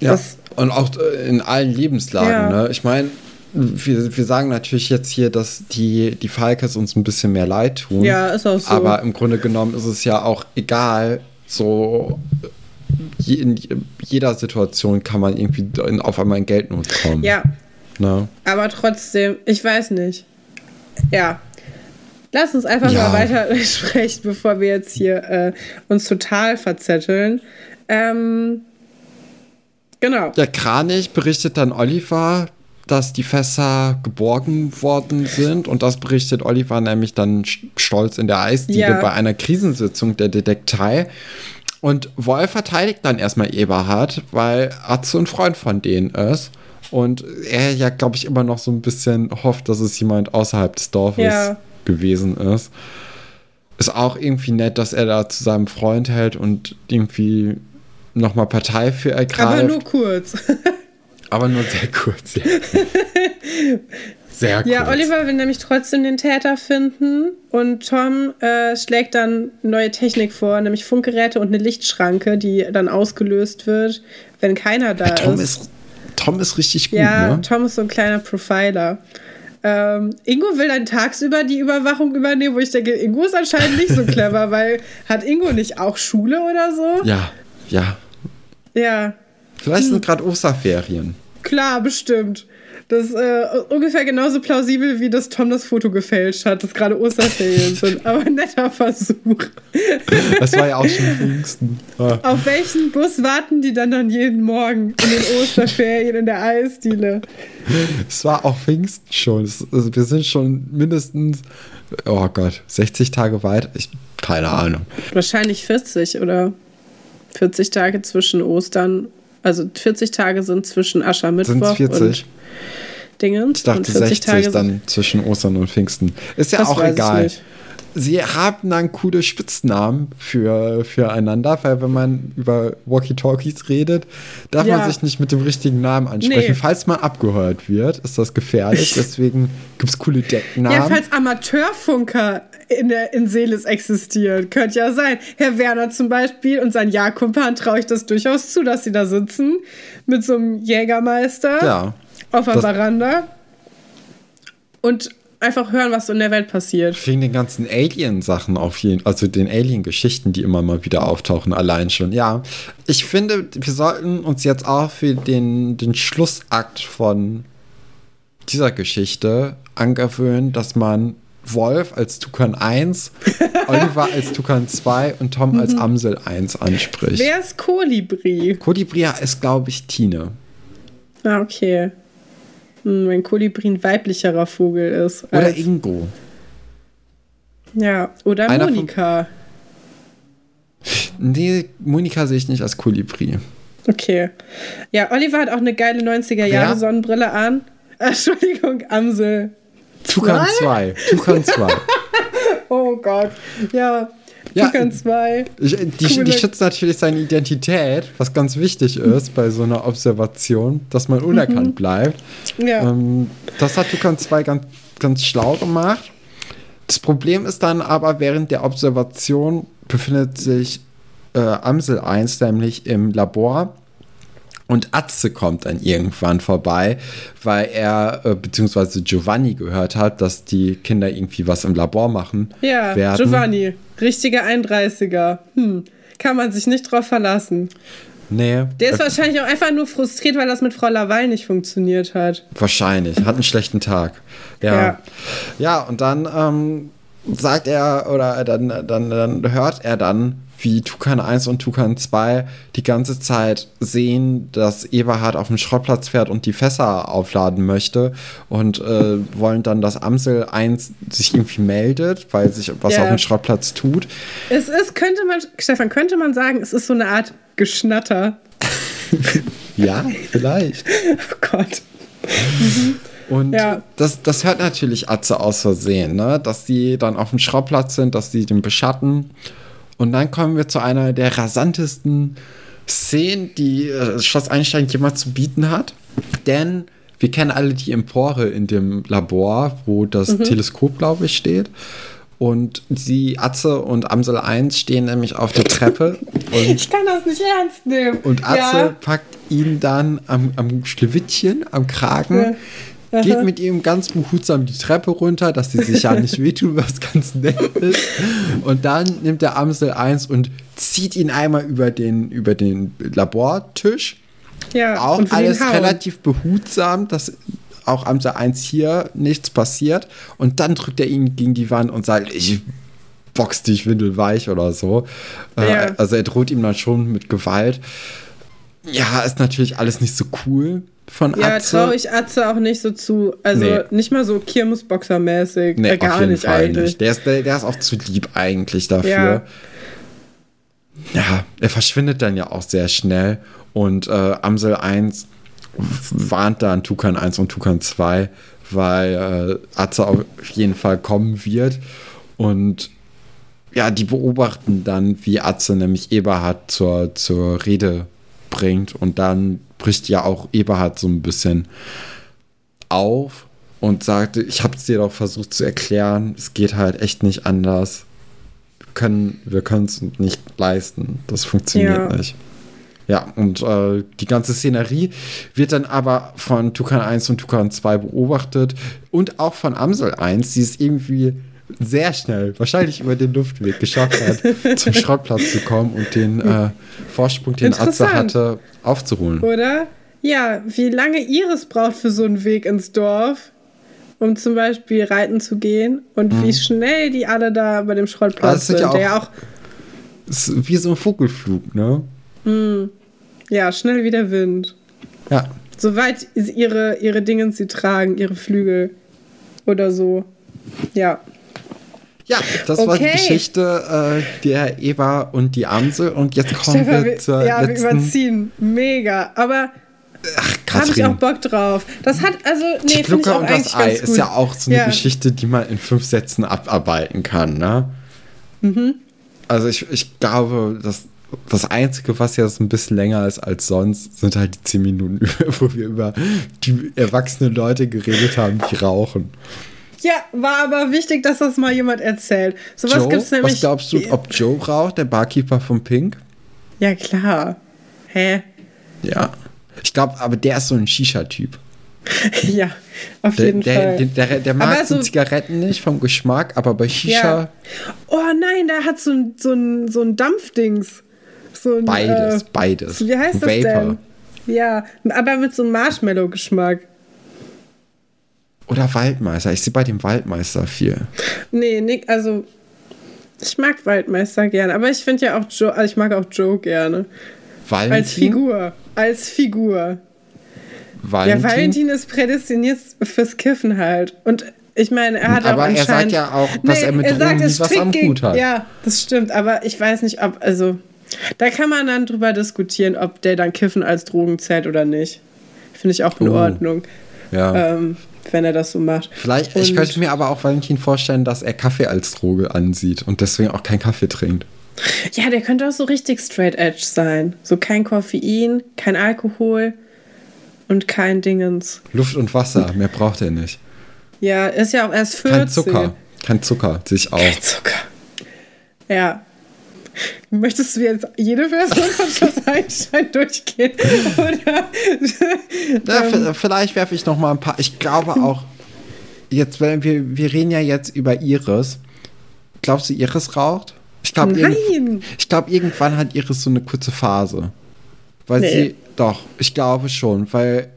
Ja, das, und auch äh, in allen Lebenslagen. Ja. Ne? Ich meine, wir, wir sagen natürlich jetzt hier, dass die, die Falkes uns ein bisschen mehr leid tun. Ja, ist auch so. Aber im Grunde genommen ist es ja auch egal, so in jeder Situation kann man irgendwie auf einmal in Geldnot kommen. Ja. Ne? Aber trotzdem, ich weiß nicht. Ja. Lass uns einfach ja. mal weiter sprechen, bevor wir jetzt hier äh, uns total verzetteln. Ähm, genau. Der Kranich berichtet dann Oliver, dass die Fässer geborgen worden sind. Und das berichtet Oliver nämlich dann stolz in der Eisdiele ja. bei einer Krisensitzung der Detektei. Und Wolf verteidigt dann erstmal Eberhard, weil Atze ein Freund von denen ist. Und er ja, glaube ich, immer noch so ein bisschen hofft, dass es jemand außerhalb des Dorfes ja. gewesen ist. Ist auch irgendwie nett, dass er da zu seinem Freund hält und irgendwie nochmal Partei für ergreift. Aber nur kurz. Aber nur sehr kurz, ja. Sehr kurz. Ja, Oliver will nämlich trotzdem den Täter finden und Tom äh, schlägt dann neue Technik vor, nämlich Funkgeräte und eine Lichtschranke, die dann ausgelöst wird, wenn keiner da ja, Tom ist. ist. Tom ist richtig gut, ja, ne? Tom ist so ein kleiner Profiler. Ähm, Ingo will dann tagsüber die Überwachung übernehmen, wo ich denke, Ingo ist anscheinend nicht so clever, weil hat Ingo nicht auch Schule oder so? Ja, ja. Ja, Vielleicht hm. sind gerade Osterferien. Klar, bestimmt. Das ist äh, ungefähr genauso plausibel, wie dass Tom das Foto gefälscht hat, dass gerade Osterferien sind. Aber ein netter Versuch. Das war ja auch schon Pfingsten. Ah. Auf welchen Bus warten die dann dann jeden Morgen in den Osterferien in der Eisdiele? Es war auch Pfingsten schon. Also wir sind schon mindestens, oh Gott, 60 Tage weit. Ich, keine Ahnung. Wahrscheinlich 40 oder 40 Tage zwischen Ostern. Also 40 Tage sind zwischen Aschermittwoch Sind's 40? und Dingens. Ich dachte 60 Tage dann zwischen Ostern und Pfingsten. Ist ja auch egal. Sie haben dann coole Spitznamen für, füreinander, weil wenn man über Walkie-Talkies redet, darf ja. man sich nicht mit dem richtigen Namen ansprechen. Nee. Falls man abgehört wird, ist das gefährlich. Deswegen gibt es coole Decknamen. Ja, falls Amateurfunker in, der, in Seeles existieren. Könnte ja sein. Herr Werner zum Beispiel und sein Jahrkumpan traue ich das durchaus zu, dass sie da sitzen mit so einem Jägermeister. Ja auf der Veranda und einfach hören, was so in der Welt passiert. Wegen den ganzen Alien-Sachen auf jeden also den Alien-Geschichten, die immer mal wieder auftauchen, allein schon. Ja, ich finde, wir sollten uns jetzt auch für den, den Schlussakt von dieser Geschichte angewöhnen, dass man Wolf als Tukan 1, Oliver als Tukan 2 und Tom als mhm. Amsel 1 anspricht. Wer ist Kolibri? Kolibri ist, glaube ich, Tine. Ah, okay. Wenn Kolibri ein weiblicherer Vogel ist. Oder Ingo. Ja, oder Einer Monika. Nee, Monika sehe ich nicht als Kolibri. Okay. Ja, Oliver hat auch eine geile 90er-Jahre-Sonnenbrille an. Entschuldigung, Amsel. Tukan 2. Tukan 2. oh Gott. Ja, Tukan 2. Die, die schützt natürlich seine Identität, was ganz wichtig ist bei so einer Observation, dass man unerkannt mhm. bleibt. Ja. Ähm, das hat Tukan 2 ganz, ganz schlau gemacht. Das Problem ist dann aber, während der Observation befindet sich äh, Amsel 1 nämlich im Labor und Atze kommt dann irgendwann vorbei, weil er, äh, beziehungsweise Giovanni gehört hat, dass die Kinder irgendwie was im Labor machen. Ja, werden. Giovanni, richtiger 31er. Hm, kann man sich nicht drauf verlassen. Nee. Der ist wahrscheinlich auch einfach nur frustriert, weil das mit Frau Laval nicht funktioniert hat. Wahrscheinlich. Hat einen schlechten Tag. Ja. Ja, ja und dann ähm, sagt er, oder dann, dann, dann hört er dann, wie Tukan 1 und Tukan 2 die ganze Zeit sehen, dass Eberhard auf dem Schrottplatz fährt und die Fässer aufladen möchte und äh, wollen dann, dass Amsel 1 sich irgendwie meldet, weil sich was yeah. auf dem Schrottplatz tut. Es ist, könnte man, Stefan, könnte man sagen, es ist so eine Art Geschnatter. ja, vielleicht. oh Gott. Und ja. das, das hört natürlich Atze aus Versehen, ne? dass die dann auf dem Schrottplatz sind, dass die den beschatten. Und dann kommen wir zu einer der rasantesten Szenen, die äh, Schloss Einstein jemals zu bieten hat. Denn wir kennen alle die Empore in dem Labor, wo das mhm. Teleskop, glaube ich, steht. Und die Atze und Amsel 1 stehen nämlich auf der Treppe. ich kann das nicht ernst nehmen. Und Atze ja. packt ihn dann am, am Schlewittchen, am Kragen, ja. Geht mit ihm ganz behutsam die Treppe runter, dass sie sich ja nicht wehtun, was ganz nett ist. Und dann nimmt der Amsel eins und zieht ihn einmal über den, über den Labortisch. Ja, auch alles relativ behutsam, dass auch Amsel 1 hier nichts passiert. Und dann drückt er ihn gegen die Wand und sagt, ich box dich windelweich oder so. Äh, ja. Also er droht ihm dann schon mit Gewalt. Ja, ist natürlich alles nicht so cool von ja, Atze. Ja, traue ich Atze auch nicht so zu. Also nee. nicht mal so Kirmesboxer-mäßig. Nee, äh, gar nicht Fall eigentlich. Nicht. Der, ist, der, der ist auch zu lieb eigentlich dafür. Ja. ja, er verschwindet dann ja auch sehr schnell. Und äh, Amsel 1 warnt dann Tukan 1 und Tukan 2, weil äh, Atze auf jeden Fall kommen wird. Und ja, die beobachten dann, wie Atze nämlich Eberhard zur, zur Rede bringt und dann bricht ja auch Eberhard so ein bisschen auf und sagte, ich habe es dir doch versucht zu erklären, es geht halt echt nicht anders. Wir können wir es nicht leisten. Das funktioniert ja. nicht. Ja, und äh, die ganze Szenerie wird dann aber von Tukan 1 und Tukan 2 beobachtet und auch von Amsel 1. Sie ist irgendwie sehr schnell, wahrscheinlich über den Luftweg geschafft hat, zum Schrottplatz zu kommen und den äh, Vorsprung, den Atze hatte, aufzuholen. Oder? Ja, wie lange Iris braucht für so einen Weg ins Dorf, um zum Beispiel reiten zu gehen und mhm. wie schnell die alle da bei dem Schrottplatz sind. Ja auch, der auch ist wie so ein Vogelflug, ne? Mhm. Ja, schnell wie der Wind. Ja. Soweit ihre, ihre Dinge sie tragen, ihre Flügel oder so. Ja. Ja, das okay. war die Geschichte äh, der Eva und die Amsel. Und jetzt kommen Stefan, wir zur Ja, letzten... wir überziehen. Mega. Aber habe ich auch Bock drauf. Das hat, also, nee, Die Glucke und das Ei ist ja auch so eine ja. Geschichte, die man in fünf Sätzen abarbeiten kann, ne? Mhm. Also ich, ich glaube, dass das Einzige, was ja so ein bisschen länger ist als sonst, sind halt die zehn Minuten, wo wir über die erwachsenen Leute geredet haben, die rauchen. Ja, war aber wichtig, dass das mal jemand erzählt. So was gibt's nämlich. Was glaubst du, ob Joe raucht, der Barkeeper von Pink? Ja, klar. Hä? Ja. Ich glaube, aber der ist so ein Shisha-Typ. ja, auf der, jeden der, Fall. Der, der, der mag so Zigaretten nicht vom Geschmack, aber bei Shisha. Ja. Oh nein, der hat so ein, so ein, so ein Dampfdings. So ein, beides, äh, beides. Wie heißt das denn? Ja, aber mit so einem Marshmallow-Geschmack. Oder Waldmeister. Ich sehe bei dem Waldmeister viel. Nee, Nick, also ich mag Waldmeister gerne, aber ich finde ja auch Joe, also ich mag auch Joe gerne. Valentin? Als Figur. Als Figur. Valentin? Ja, Valentin ist prädestiniert fürs Kiffen halt. Und ich meine, er hat aber auch. Aber er sagt ja auch, dass nee, er mit er sagt, Drogen was am Hut hat. Ja, das stimmt. Aber ich weiß nicht, ob... Also, da kann man dann drüber diskutieren, ob der dann Kiffen als Drogen zählt oder nicht. Finde ich auch in oh. Ordnung. Ja. Ähm, wenn er das so macht. Vielleicht, und ich könnte mir aber auch Valentin vorstellen, dass er Kaffee als Droge ansieht und deswegen auch keinen Kaffee trinkt. Ja, der könnte auch so richtig straight edge sein. So kein Koffein, kein Alkohol und kein Dingens. Luft und Wasser, mehr braucht er nicht. Ja, ist ja auch erst 14. Kein Zucker, kein Zucker, sich auch. Kein Zucker. Ja, Möchtest du jetzt jede Version von Schloss Einstein durchgehen? Oder, ja, vielleicht werfe ich noch mal ein paar. Ich glaube auch, jetzt, weil wir, wir reden ja jetzt über Iris. Glaubst du, Iris raucht? Ich glaube, irgend, glaub, irgendwann hat Iris so eine kurze Phase. Weil nee. sie, doch, ich glaube schon, weil,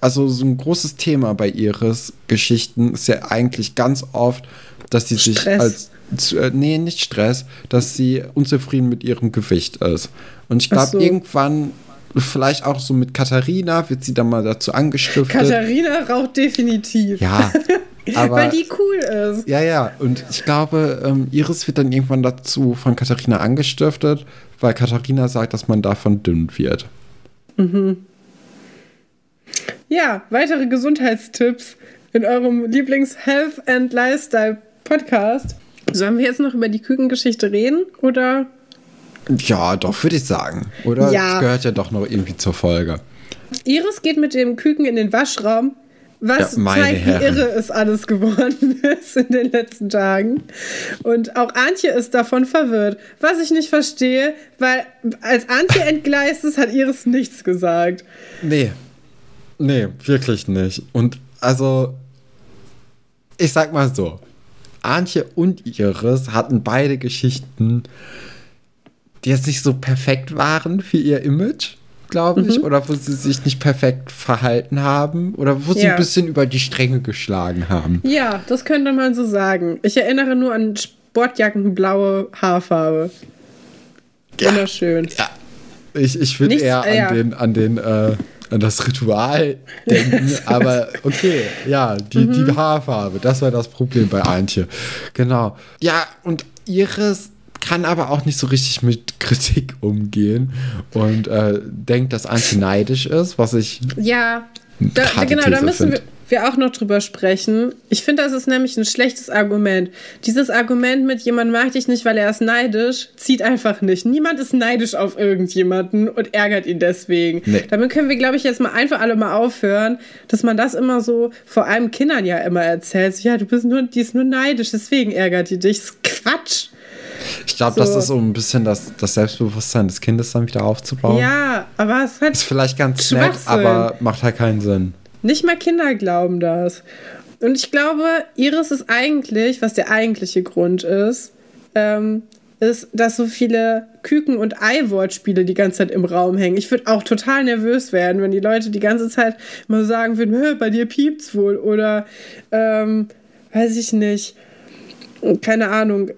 also so ein großes Thema bei Iris Geschichten ist ja eigentlich ganz oft, dass sie sich als äh, nee, nicht Stress, dass sie unzufrieden mit ihrem Gewicht ist. Und ich glaube, so. irgendwann, vielleicht auch so mit Katharina, wird sie dann mal dazu angestiftet. Katharina raucht definitiv. Ja. Aber, Weil die cool ist. Ja, ja. Und ich glaube, ähm, Iris wird dann irgendwann dazu von Katharina angestiftet, weil Katharina sagt, dass man davon dünn wird. Mhm. Ja, weitere Gesundheitstipps in eurem Lieblings-Health and Lifestyle Podcast. Sollen wir jetzt noch über die Kükengeschichte reden oder? Ja, doch, würde ich sagen. Oder? Ja. Das gehört ja doch noch irgendwie zur Folge. Iris geht mit dem Küken in den Waschraum, was ja, zeigt, wie irre es alles geworden ist in den letzten Tagen. Und auch Antje ist davon verwirrt. Was ich nicht verstehe, weil als Antje entgleist ist, hat Iris nichts gesagt. Nee. Nee, wirklich nicht. Und also, ich sag mal so. Antje und Iris hatten beide Geschichten, die jetzt nicht so perfekt waren für ihr Image, glaube ich, mhm. oder wo sie sich nicht perfekt verhalten haben oder wo sie ja. ein bisschen über die Stränge geschlagen haben. Ja, das könnte man so sagen. Ich erinnere nur an Sportjackenblaue Haarfarbe. Ja. Wunderschön. Ja. Ich, ich würde eher an ja. den, an den äh, an das Ritual denken, aber okay, ja, die, mhm. die Haarfarbe, das war das Problem bei Antje. Genau. Ja, und Iris kann aber auch nicht so richtig mit Kritik umgehen und äh, denkt, dass Antje neidisch ist, was ich. Ja, da, genau, da müssen wir wir auch noch drüber sprechen. Ich finde, das ist nämlich ein schlechtes Argument. Dieses Argument mit jemand mag dich nicht, weil er ist neidisch, zieht einfach nicht. Niemand ist neidisch auf irgendjemanden und ärgert ihn deswegen. Nee. Damit können wir, glaube ich, jetzt mal einfach alle mal aufhören, dass man das immer so, vor allem Kindern ja immer erzählt. So, ja, du bist nur, die ist nur neidisch, deswegen ärgert die dich. Das ist Quatsch. Ich glaube, so. das ist so ein bisschen das, das Selbstbewusstsein des Kindes dann wieder aufzubauen. Ja, aber es hat ist vielleicht ganz nett, aber macht halt keinen Sinn. Nicht mal Kinder glauben das. Und ich glaube, Iris ist eigentlich, was der eigentliche Grund ist, ähm, ist, dass so viele Küken- und Ei-Wortspiele die ganze Zeit im Raum hängen. Ich würde auch total nervös werden, wenn die Leute die ganze Zeit mal sagen würden, bei dir piept's wohl oder ähm, weiß ich nicht, keine Ahnung.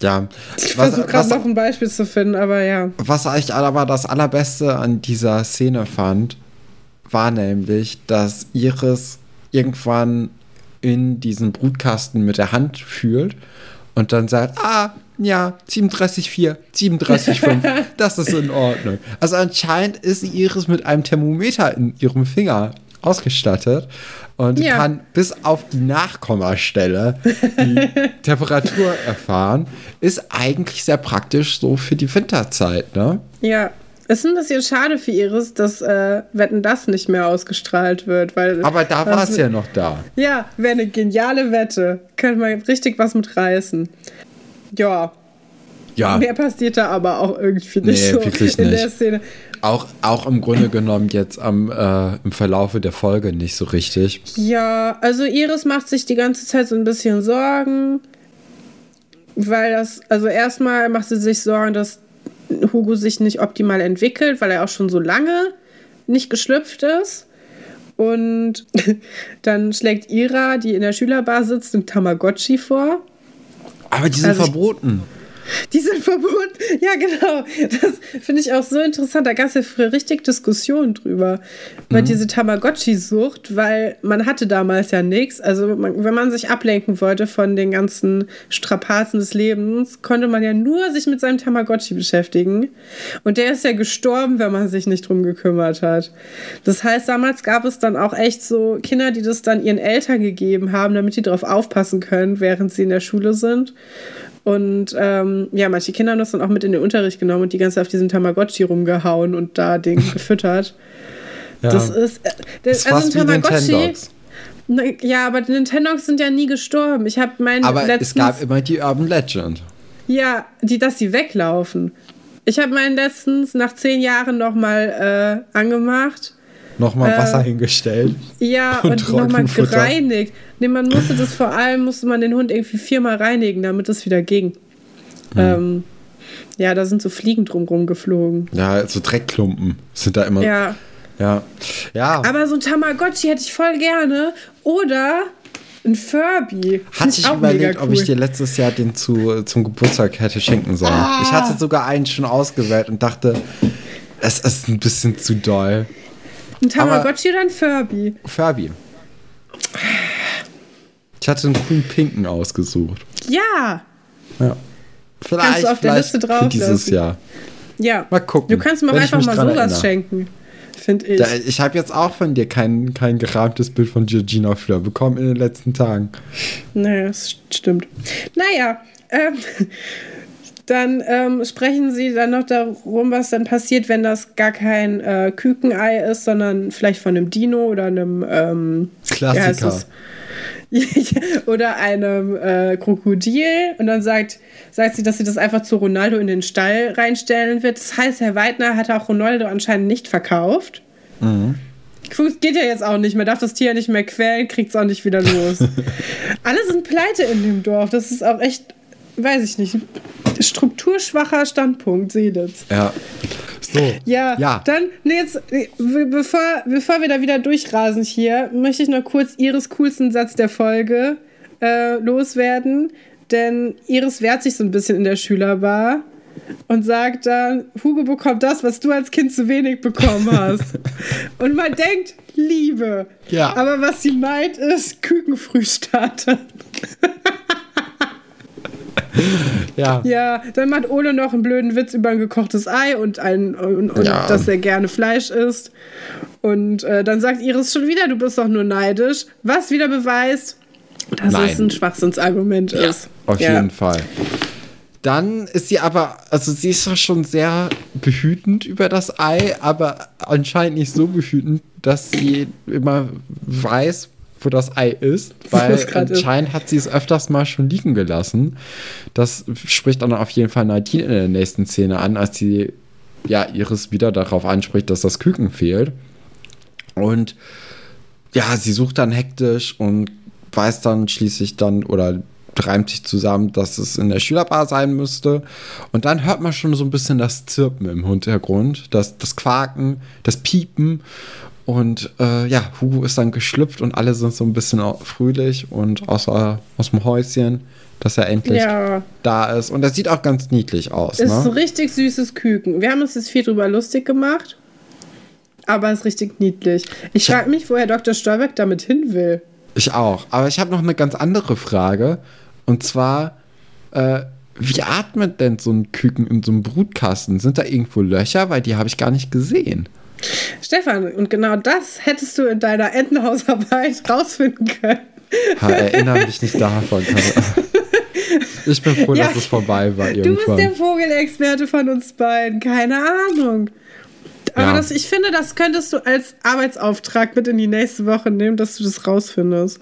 Ja. Ich versuche gerade noch ein Beispiel zu finden, aber ja. Was ich aber das Allerbeste an dieser Szene fand, war nämlich, dass Iris irgendwann in diesen Brutkasten mit der Hand fühlt und dann sagt, ah, ja, 37,4, 37,5, das ist in Ordnung. Also anscheinend ist Iris mit einem Thermometer in ihrem Finger ausgestattet und ja. kann bis auf die Nachkommastelle die Temperatur erfahren. Ist eigentlich sehr praktisch so für die Winterzeit, ne? Ja. Es ist ein bisschen schade für Iris, dass äh, Wetten das nicht mehr ausgestrahlt wird. Weil, Aber da war es ja noch da. Ja, wäre eine geniale Wette. Könnte man richtig was mit reißen. Ja. Ja. Mehr passiert da aber auch irgendwie nicht nee, so wirklich in nicht. der Szene. Auch, auch im Grunde genommen jetzt am, äh, im Verlaufe der Folge nicht so richtig. Ja, also Iris macht sich die ganze Zeit so ein bisschen Sorgen. Weil das, also erstmal macht sie sich Sorgen, dass Hugo sich nicht optimal entwickelt, weil er auch schon so lange nicht geschlüpft ist. Und dann schlägt Ira, die in der Schülerbar sitzt, ein Tamagotchi vor. Aber die sind also verboten. Die sind verboten. Ja, genau. Das finde ich auch so interessant. Da gab es ja früher richtig Diskussionen drüber. Über mhm. diese Tamagotchi-Sucht, weil man hatte damals ja nichts. Also man, wenn man sich ablenken wollte von den ganzen Strapazen des Lebens, konnte man ja nur sich mit seinem Tamagotchi beschäftigen. Und der ist ja gestorben, wenn man sich nicht drum gekümmert hat. Das heißt, damals gab es dann auch echt so Kinder, die das dann ihren Eltern gegeben haben, damit die darauf aufpassen können, während sie in der Schule sind. Und ähm, ja, manche Kinder haben das dann auch mit in den Unterricht genommen und die ganze Zeit auf diesem Tamagotchi rumgehauen und da den gefüttert. Ja. Das ist. Äh, das, das also ein Tamagotchi. Ja, aber die Nintendogs sind ja nie gestorben. Ich habe meinen. Aber letztens, es gab immer die Urban Legend. Ja, die, dass sie weglaufen. Ich habe meinen letztens nach zehn Jahren nochmal äh, angemacht nochmal äh, Wasser hingestellt. Ja, und, und nochmal gereinigt. Nee, man musste das vor allem, musste man den Hund irgendwie viermal reinigen, damit es wieder ging. Hm. Ähm, ja, da sind so Fliegen drumrum geflogen. Ja, so Dreckklumpen sind da immer. Ja. Ja. ja. Aber so ein Tamagotchi hätte ich voll gerne. Oder ein Furby. Hatte ich überlegt, cool. ob ich dir letztes Jahr den zu, zum Geburtstag hätte schenken sollen. Ah. Ich hatte sogar einen schon ausgewählt und dachte, es ist ein bisschen zu doll. Ein Tamagotchi oder ein Furby? Furby. Ich hatte einen coolen Pinken ausgesucht. Ja. Ja. Vielleicht, kannst du auf der Liste drauf dieses Jahr. Ja. Mal gucken. Du kannst mir auch einfach mal sowas erinnere. schenken. Finde ich. Da, ich habe jetzt auch von dir kein, kein gerahmtes Bild von Georgina Fleur bekommen in den letzten Tagen. Naja, das stimmt. Naja, ähm, dann ähm, sprechen sie dann noch darum, was dann passiert, wenn das gar kein äh, Kükenei ist, sondern vielleicht von einem Dino oder einem ähm, Klassiker. oder einem äh, Krokodil. Und dann sagt, sagt sie, dass sie das einfach zu Ronaldo in den Stall reinstellen wird. Das heißt, Herr Weidner hat auch Ronaldo anscheinend nicht verkauft. Mhm. Geht ja jetzt auch nicht mehr, darf das Tier nicht mehr quälen, kriegt es auch nicht wieder los. Alle sind pleite in dem Dorf. Das ist auch echt weiß ich nicht, strukturschwacher Standpunkt, Seelitz. Ja. So. Ja, ja. dann, nee, jetzt, bevor, bevor wir da wieder durchrasen hier, möchte ich noch kurz Iris coolsten Satz der Folge äh, loswerden. Denn Iris wehrt sich so ein bisschen in der Schülerbar und sagt dann, Hugo bekommt das, was du als Kind zu wenig bekommen hast. und man denkt, Liebe. Ja. Aber was sie meint, ist Kükenfrühstarter. ja. Ja, dann macht Ole noch einen blöden Witz über ein gekochtes Ei und, ein, und, und ja. dass er gerne Fleisch isst. Und äh, dann sagt Iris schon wieder, du bist doch nur neidisch. Was wieder beweist, dass Nein. es ein Schwachsinnsargument ja, ist. Auf ja. jeden Fall. Dann ist sie aber, also sie ist schon sehr behütend über das Ei, aber anscheinend nicht so behütend, dass sie immer weiß, wo das Ei ist, weil anscheinend hat sie es öfters mal schon liegen gelassen. Das spricht dann auf jeden Fall Nadine in der nächsten Szene an, als sie ja Iris wieder darauf anspricht, dass das Küken fehlt. Und ja, sie sucht dann hektisch und weiß dann schließlich dann oder reimt sich zusammen, dass es in der Schülerbar sein müsste. Und dann hört man schon so ein bisschen das Zirpen im Hintergrund, das, das Quaken, das Piepen. Und äh, ja, Hugo ist dann geschlüpft und alle sind so ein bisschen fröhlich und außer aus dem Häuschen, dass er endlich ja. da ist. Und er sieht auch ganz niedlich aus. Ist ne? ein richtig süßes Küken. Wir haben uns jetzt viel drüber lustig gemacht, aber es ist richtig niedlich. Ich frage mich, wo Herr Dr. Stolberg damit hin will. Ich auch. Aber ich habe noch eine ganz andere Frage. Und zwar, äh, wie atmet denn so ein Küken in so einem Brutkasten? Sind da irgendwo Löcher? Weil die habe ich gar nicht gesehen. Stefan, und genau das hättest du in deiner Entenhausarbeit rausfinden können. Ha, erinnere mich nicht davon. Ich bin froh, ja, dass es vorbei war irgendwann. Du bist der Vogelexperte von uns beiden. Keine Ahnung. Aber ja. das, ich finde, das könntest du als Arbeitsauftrag mit in die nächste Woche nehmen, dass du das rausfindest.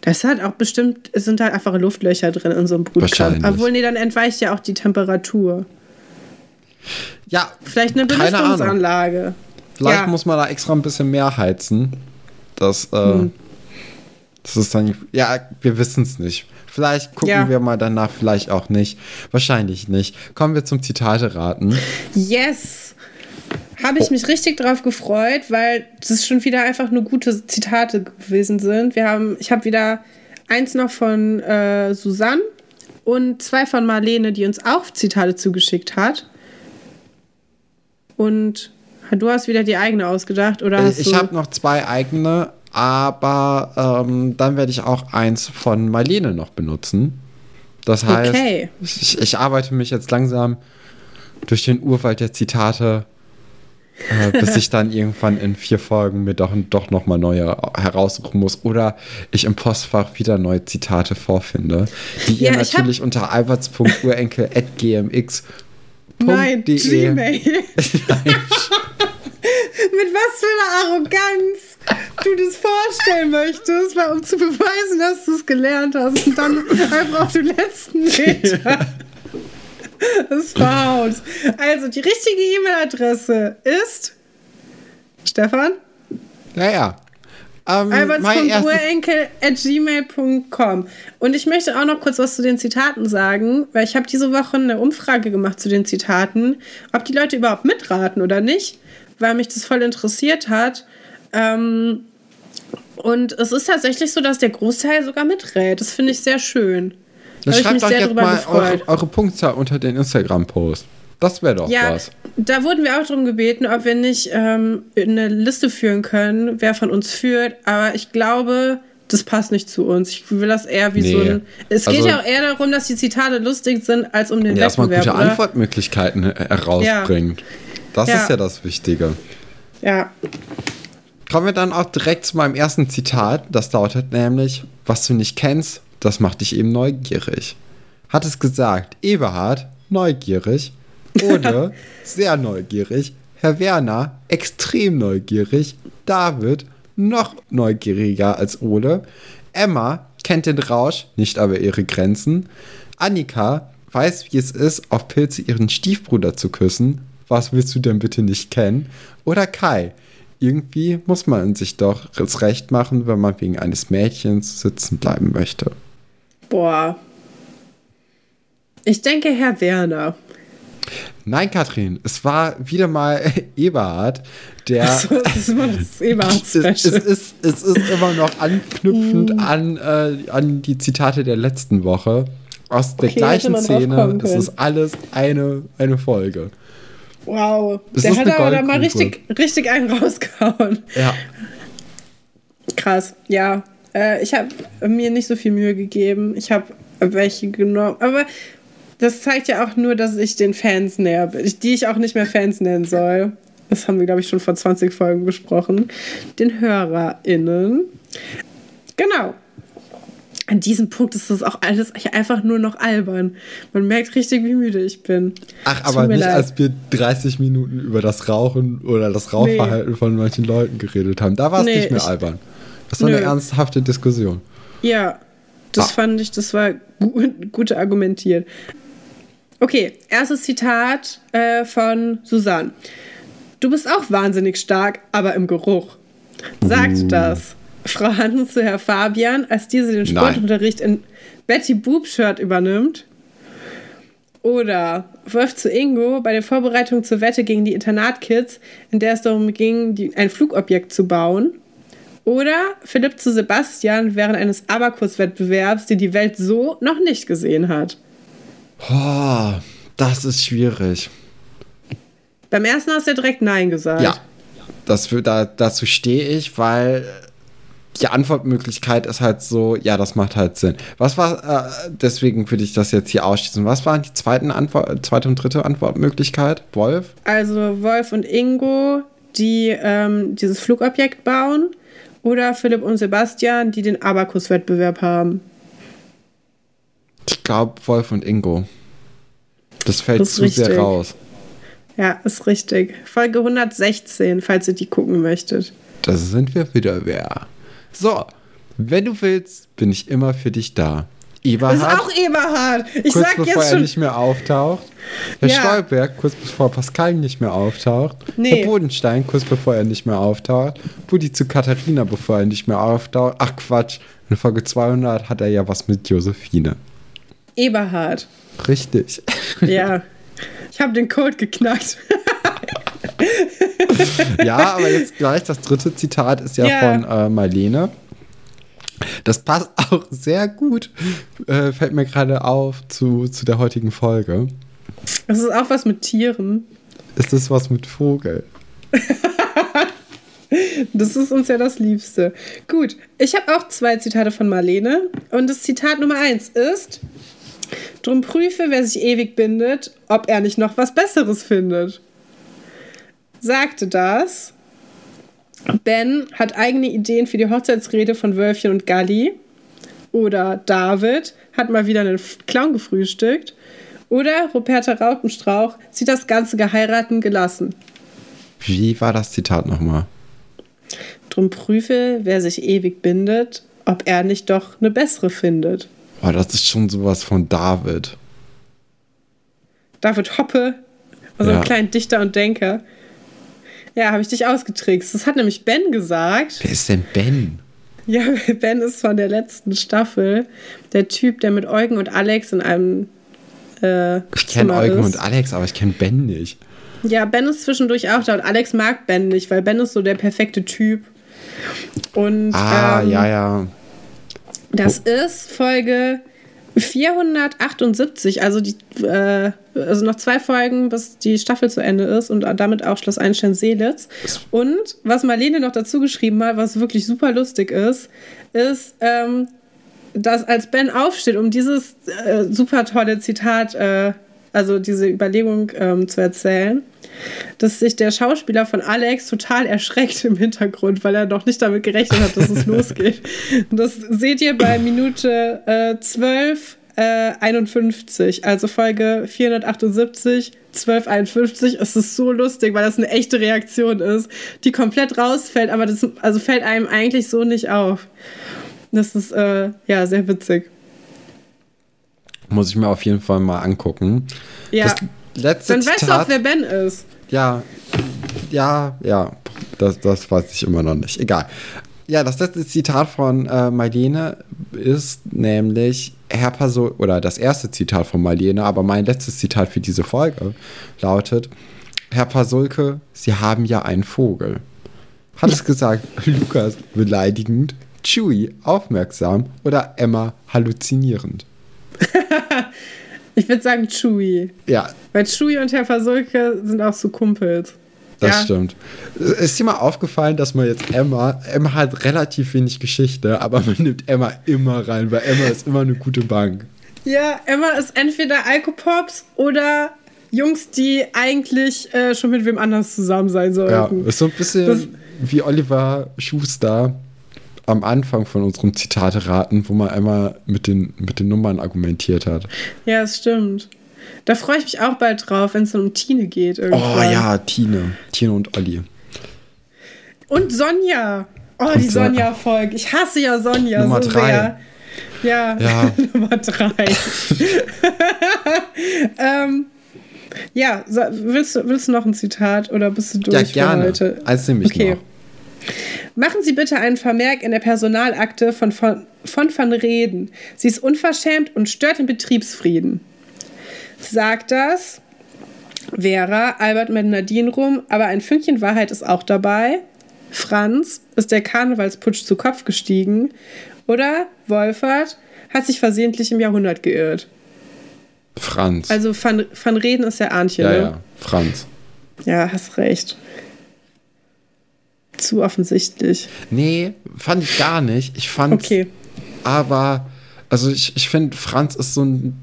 Das hat auch bestimmt, es sind halt einfach Luftlöcher drin in so einem Brutkasten. Obwohl, nee, dann entweicht ja auch die Temperatur. Ja. Vielleicht eine Belüftungsanlage. Vielleicht ja. muss man da extra ein bisschen mehr heizen. Das, äh, hm. das ist dann. Ja, wir wissen es nicht. Vielleicht gucken ja. wir mal danach, vielleicht auch nicht. Wahrscheinlich nicht. Kommen wir zum Zitate raten. Yes! Habe ich oh. mich richtig drauf gefreut, weil das schon wieder einfach nur gute Zitate gewesen sind. Wir haben, ich habe wieder eins noch von äh, Susanne und zwei von Marlene, die uns auch Zitate zugeschickt hat. Und du hast wieder die eigene ausgedacht, oder? Äh, ich habe noch zwei eigene, aber ähm, dann werde ich auch eins von Marlene noch benutzen. Das heißt, okay. ich, ich, arbeite mich jetzt langsam durch den Urwald der Zitate, äh, bis ich dann irgendwann in vier Folgen mir doch, doch nochmal neue heraussuchen muss. Oder ich im Postfach wieder neue Zitate vorfinde, die ja, ihr natürlich unter alberts.urenkel.gmx Nein, Gmail. Nein. Mit was für einer Arroganz du das vorstellen möchtest, weil, um zu beweisen, dass du es gelernt hast und dann einfach auf den letzten Meter. Das verhaut. Also, die richtige E-Mail-Adresse ist Stefan? Ja, ja. Ähm, Alberts.urenkel.gmail.com Und ich möchte auch noch kurz was zu den Zitaten sagen, weil ich habe diese Woche eine Umfrage gemacht zu den Zitaten, ob die Leute überhaupt mitraten oder nicht, weil mich das voll interessiert hat. Ähm, und es ist tatsächlich so, dass der Großteil sogar miträt. Das finde ich sehr schön. Da schreibt doch jetzt mal eure, eure Punktzahl unter den Instagram-Post. Das wäre doch ja, was. Da wurden wir auch darum gebeten, ob wir nicht ähm, eine Liste führen können, wer von uns führt. Aber ich glaube, das passt nicht zu uns. Ich will das eher wie nee. so ein. Es also, geht ja auch eher darum, dass die Zitate lustig sind, als um den ja, Wettbewerb. Dass man gute oder? Antwortmöglichkeiten herausbringt. Ja. Das ja. ist ja das Wichtige. Ja. Kommen wir dann auch direkt zu meinem ersten Zitat. Das lautet nämlich: Was du nicht kennst, das macht dich eben neugierig. Hat es gesagt, Eberhard, neugierig. Oder sehr neugierig. Herr Werner, extrem neugierig. David, noch neugieriger als Ole. Emma kennt den Rausch, nicht aber ihre Grenzen. Annika weiß, wie es ist, auf Pilze ihren Stiefbruder zu küssen. Was willst du denn bitte nicht kennen? Oder Kai. Irgendwie muss man sich doch das Recht machen, wenn man wegen eines Mädchens sitzen bleiben möchte. Boah. Ich denke, Herr Werner. Nein, Katrin, es war wieder mal Eberhard, der. Achso, das ist immer das eberhard es, es, ist, es ist immer noch anknüpfend mm. an, äh, an die Zitate der letzten Woche. Aus der okay, gleichen Szene. Es ist alles eine, eine Folge. Wow. Das der hat aber da mal richtig, richtig einen rausgehauen. Ja. Krass, ja. Äh, ich habe mir nicht so viel Mühe gegeben. Ich habe welche genommen. Aber das zeigt ja auch nur, dass ich den Fans näher bin, die ich auch nicht mehr Fans nennen soll. Das haben wir, glaube ich, schon vor 20 Folgen besprochen. Den HörerInnen. Genau. An diesem Punkt ist das auch alles einfach nur noch albern. Man merkt richtig, wie müde ich bin. Ach, aber nicht, leid. als wir 30 Minuten über das Rauchen oder das Rauchverhalten nee. von manchen Leuten geredet haben. Da war es nee, nicht mehr ich, albern. Das war nö. eine ernsthafte Diskussion. Ja, das ah. fand ich, das war gut, gut argumentiert. Okay, erstes Zitat äh, von Susanne. Du bist auch wahnsinnig stark, aber im Geruch. Sagt Uh. das Frau Hansen zu Herr Fabian, als diese den Nein. Sportunterricht in Betty Boop Shirt übernimmt? Oder Wolf zu Ingo bei der Vorbereitung zur Wette gegen die Internatkids, in der es darum ging, die, ein Flugobjekt zu bauen? Oder Philipp zu Sebastian während eines Abakus-Wettbewerbs, den die Welt so noch nicht gesehen hat? Oh, das ist schwierig. Beim ersten hast du ja direkt Nein gesagt. Ja, das, da, dazu stehe ich, weil die Antwortmöglichkeit ist halt so, ja, das macht halt Sinn. Was war, äh, deswegen würde ich das jetzt hier ausschließen. Was waren die zweiten Antwort, zweite und dritte Antwortmöglichkeit? Wolf? Also Wolf und Ingo, die ähm, dieses Flugobjekt bauen. Oder Philipp und Sebastian, die den Abakus-Wettbewerb haben. Ich glaube, Wolf und Ingo. Das fällt Das zu sehr richtig. raus. Ja, ist richtig. Folge 116, falls ihr die gucken möchtet. Das sind wir wieder wer. So, wenn du willst, bin ich immer für dich da. Das Eberhard, ist auch Eberhard. Ich kurz sag bevor jetzt er schon. nicht mehr auftaucht. Herr Ja. Stolberg, kurz bevor Pascal nicht mehr auftaucht. Nee. Herr Bodenstein, kurz bevor er nicht mehr auftaucht. Buddy zu Katharina, bevor er nicht mehr auftaucht. Ach Quatsch, in Folge 200 hat er ja was mit Josephine. Eberhard. Richtig. Ja. Ich habe den Code geknackt. ja, aber jetzt gleich das dritte Zitat ist ja, Ja. von äh, Marlene. Das passt auch sehr gut, äh, fällt mir gerade auf, zu, zu der heutigen Folge. Das ist auch was mit Tieren. Ist das was mit Vogel? Das ist uns ja das Liebste. Gut, ich habe auch zwei Zitate von Marlene. Und das Zitat Nummer eins ist: Drum prüfe, wer sich ewig bindet, ob er nicht noch was Besseres findet. Sagte das. Ben hat eigene Ideen für die Hochzeitsrede von Wölfchen und Galli. Oder David hat mal wieder einen Clown gefrühstückt. Oder Ruperta Rautenstrauch sieht das ganze Geheiraten gelassen. Wie war das Zitat nochmal? Drum prüfe, wer sich ewig bindet, ob er nicht doch eine bessere findet. Oh, das ist schon sowas von David. David Hoppe, also Ja. ein kleiner Dichter und Denker. Ja, habe ich dich ausgetrickst. Das hat nämlich Ben gesagt. Wer ist denn Ben? Ja, Ben ist von der letzten Staffel der Typ, der mit Eugen und Alex in einem äh, Ich kenne Eugen ist. und Alex, aber ich kenne Ben nicht. Ja, Ben ist zwischendurch auch da und Alex mag Ben nicht, weil Ben ist so der perfekte Typ. Und Ah, ähm, ja, ja. Das ist Folge 478, also, die, äh, also noch zwei Folgen, bis die Staffel zu Ende ist und damit auch Schloss Einstein-Seelitz. Und was Marlene noch dazu geschrieben hat, was wirklich super lustig ist, ist, ähm, dass als Ben aufsteht, um dieses äh, super tolle Zitat, äh, also diese Überlegung ähm, zu erzählen, dass sich der Schauspieler von Alex total erschreckt im Hintergrund, weil er noch nicht damit gerechnet hat, dass es losgeht. Und das seht ihr bei Minute äh, 12, äh, 51, also Folge 478, 1251. Es ist so lustig, weil das eine echte Reaktion ist, die komplett rausfällt, aber das also fällt einem eigentlich so nicht auf. Das ist äh, ja sehr witzig. Muss ich mir auf jeden Fall mal angucken. Ja. Das letzte Dann weißt du Zitat. auch, wer Ben ist. Ja, ja, ja, das, das weiß ich immer noch nicht. Egal. Ja, das letzte Zitat von äh, Marlene ist nämlich Herr Pasol, oder das erste Zitat von Marlene, aber mein letztes Zitat für diese Folge lautet: Herr Pasulke, Sie haben ja einen Vogel. Hat es gesagt, Lukas beleidigend, Chewie aufmerksam oder Emma halluzinierend? Ich würde sagen Chewie. Ja, Weil Chewie und Herr Pasulke sind auch so Kumpels. Das Ja. stimmt. Ist dir mal aufgefallen, dass man jetzt Emma, Emma hat relativ wenig Geschichte, aber man nimmt Emma immer rein, weil Emma ist immer eine gute Bank. Ja, Emma ist entweder Alkopops oder Jungs, die eigentlich äh, schon mit wem anders zusammen sein Ja, sollten. ist so ein bisschen Das- wie Oliver Schuster am Anfang von unserem Zitate raten, wo man Emma mit den, mit den Nummern argumentiert hat. Ja, es stimmt. Da freue ich mich auch bald drauf, wenn es dann um Tine geht. Oh Irgendwann. ja, Tine. Tine und Olli. Und Sonja. Oh, Und die Son- Sonja-Folge. Ich hasse ja Sonja Nummer so drei. sehr. Ja, Ja. Nummer drei. ähm, ja, willst, du, willst du noch ein Zitat oder bist du durch Ja, für gerne. heute? Eins nehme ich Okay. noch. Machen Sie bitte einen Vermerk in der Personalakte von von, von Van Reden. Sie ist unverschämt und stört den Betriebsfrieden. Sagt das Vera, Albert mit Nadine rum, aber ein Fünkchen Wahrheit ist auch dabei. Franz, ist der Karnevalsputsch zu Kopf gestiegen? Oder Wolfert hat sich versehentlich im Jahrhundert geirrt? Franz. Also Van, Van Reden ist ja Arnchen, ja, ne? ja, Franz. Ja, hast recht. Zu offensichtlich. Nee, fand ich gar nicht. Ich fand Okay. aber, also ich, ich finde, Franz ist so ein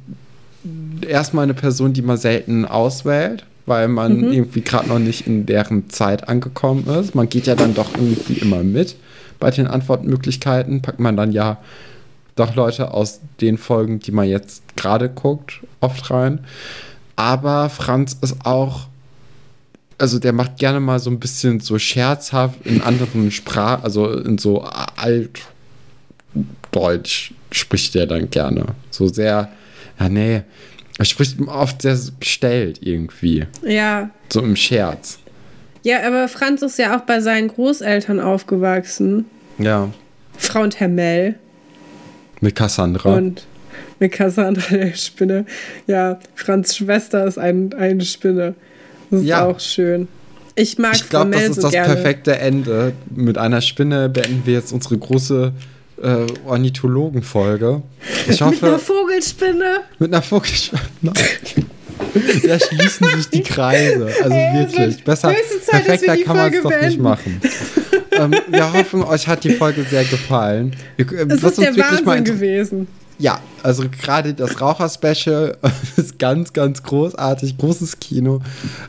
erstmal eine Person, die man selten auswählt, weil man Mhm. irgendwie gerade noch nicht in deren Zeit angekommen ist. Man geht ja dann doch irgendwie immer mit. Bei den Antwortmöglichkeiten packt man dann ja doch Leute aus den Folgen, die man jetzt gerade guckt, oft rein. Aber Franz ist auch, also der macht gerne mal so ein bisschen so scherzhaft in anderen Sprachen, also in so Altdeutsch spricht der dann gerne. So sehr, ja nee, er spricht oft sehr gestellt irgendwie, Ja. so im Scherz. Ja, aber Franz ist ja auch bei seinen Großeltern aufgewachsen. Ja, Frau und Herr Mell. mit Cassandra. Und mit Cassandra der Spinne. Ja, Franz Schwester ist ein, eine Spinne. Das ist Ja. auch schön. Ich mag ich glaube, das ist so das gerne. perfekte Ende. Mit einer Spinne beenden wir jetzt unsere große äh, Ornithologen-Folge. Ich Mit einer hoffe, Vogelspinne. mit einer Vogelspinne. Da schließen sich die Kreise. Also Ey, wirklich. Besser, Zeit, perfekter kann man es doch nicht machen. ähm, wir hoffen, euch hat die Folge sehr gefallen. Wir, äh, Es was ist der Wahnsinn gewesen. Ja, also gerade das Raucher-Special ist ganz, ganz großartig, großes Kino.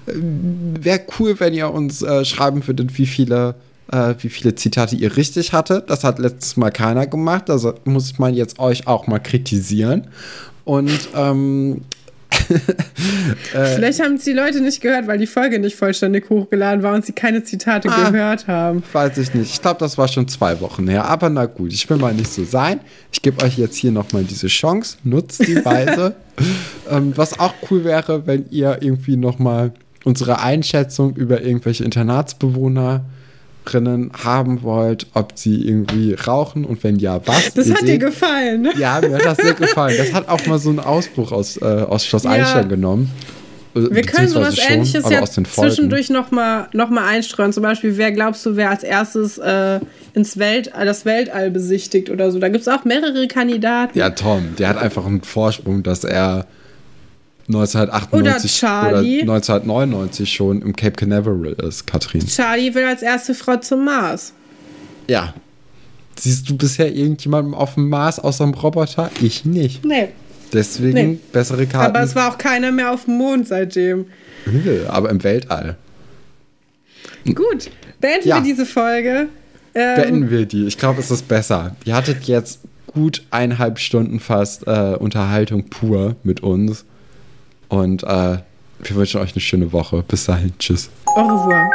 Wäre cool, wenn ihr uns äh, schreiben würdet, wie viele, äh, wie viele Zitate ihr richtig hattet. Das hat letztes Mal keiner gemacht. Also muss man jetzt euch auch mal kritisieren. Und ähm, Äh. Vielleicht haben es die Leute nicht gehört, weil die Folge nicht vollständig hochgeladen war und sie keine Zitate Ah. gehört haben. weiß ich nicht. Ich glaube, das war schon zwei Wochen her. Aber na gut, ich will mal nicht so sein. Ich gebe euch jetzt hier nochmal diese Chance. Nutzt die Weise. ähm, was auch cool wäre, wenn ihr irgendwie nochmal unsere Einschätzung über irgendwelche Internatsbewohnerinnen haben wollt, ob sie irgendwie rauchen und wenn ja, was. Das Ihr hat dir gefallen, ne? Ja, mir hat das sehr gefallen. Das hat auch mal so einen Ausbruch aus, äh, aus Schloss Ja. Einstein genommen. Äh, Wir können sowas schon, ähnliches ja zwischendurch nochmal noch mal einstreuen. Zum Beispiel, wer glaubst du, wer als erstes äh, ins Weltall, das Weltall besichtigt oder so. Da gibt es auch mehrere Kandidaten. Ja, Tom, der hat einfach einen Vorsprung, dass er 1998 Oder Charlie. 1999 schon im Cape Canaveral ist, Katrin. Charlie will als erste Frau zum Mars. Ja. Siehst du bisher irgendjemanden auf dem Mars außer dem Roboter? Ich nicht. Nee. Deswegen Nee. bessere Karten. Aber es war auch keiner mehr auf dem Mond seitdem. Aber im Weltall. Gut, beenden Ja. wir diese Folge. Ähm, Beenden wir die. Ich glaube, es ist besser. Ihr hattet jetzt gut eineinhalb Stunden fast äh, Unterhaltung pur mit uns. Und äh, wir wünschen euch eine schöne Woche. Bis dahin. Tschüss. Au revoir.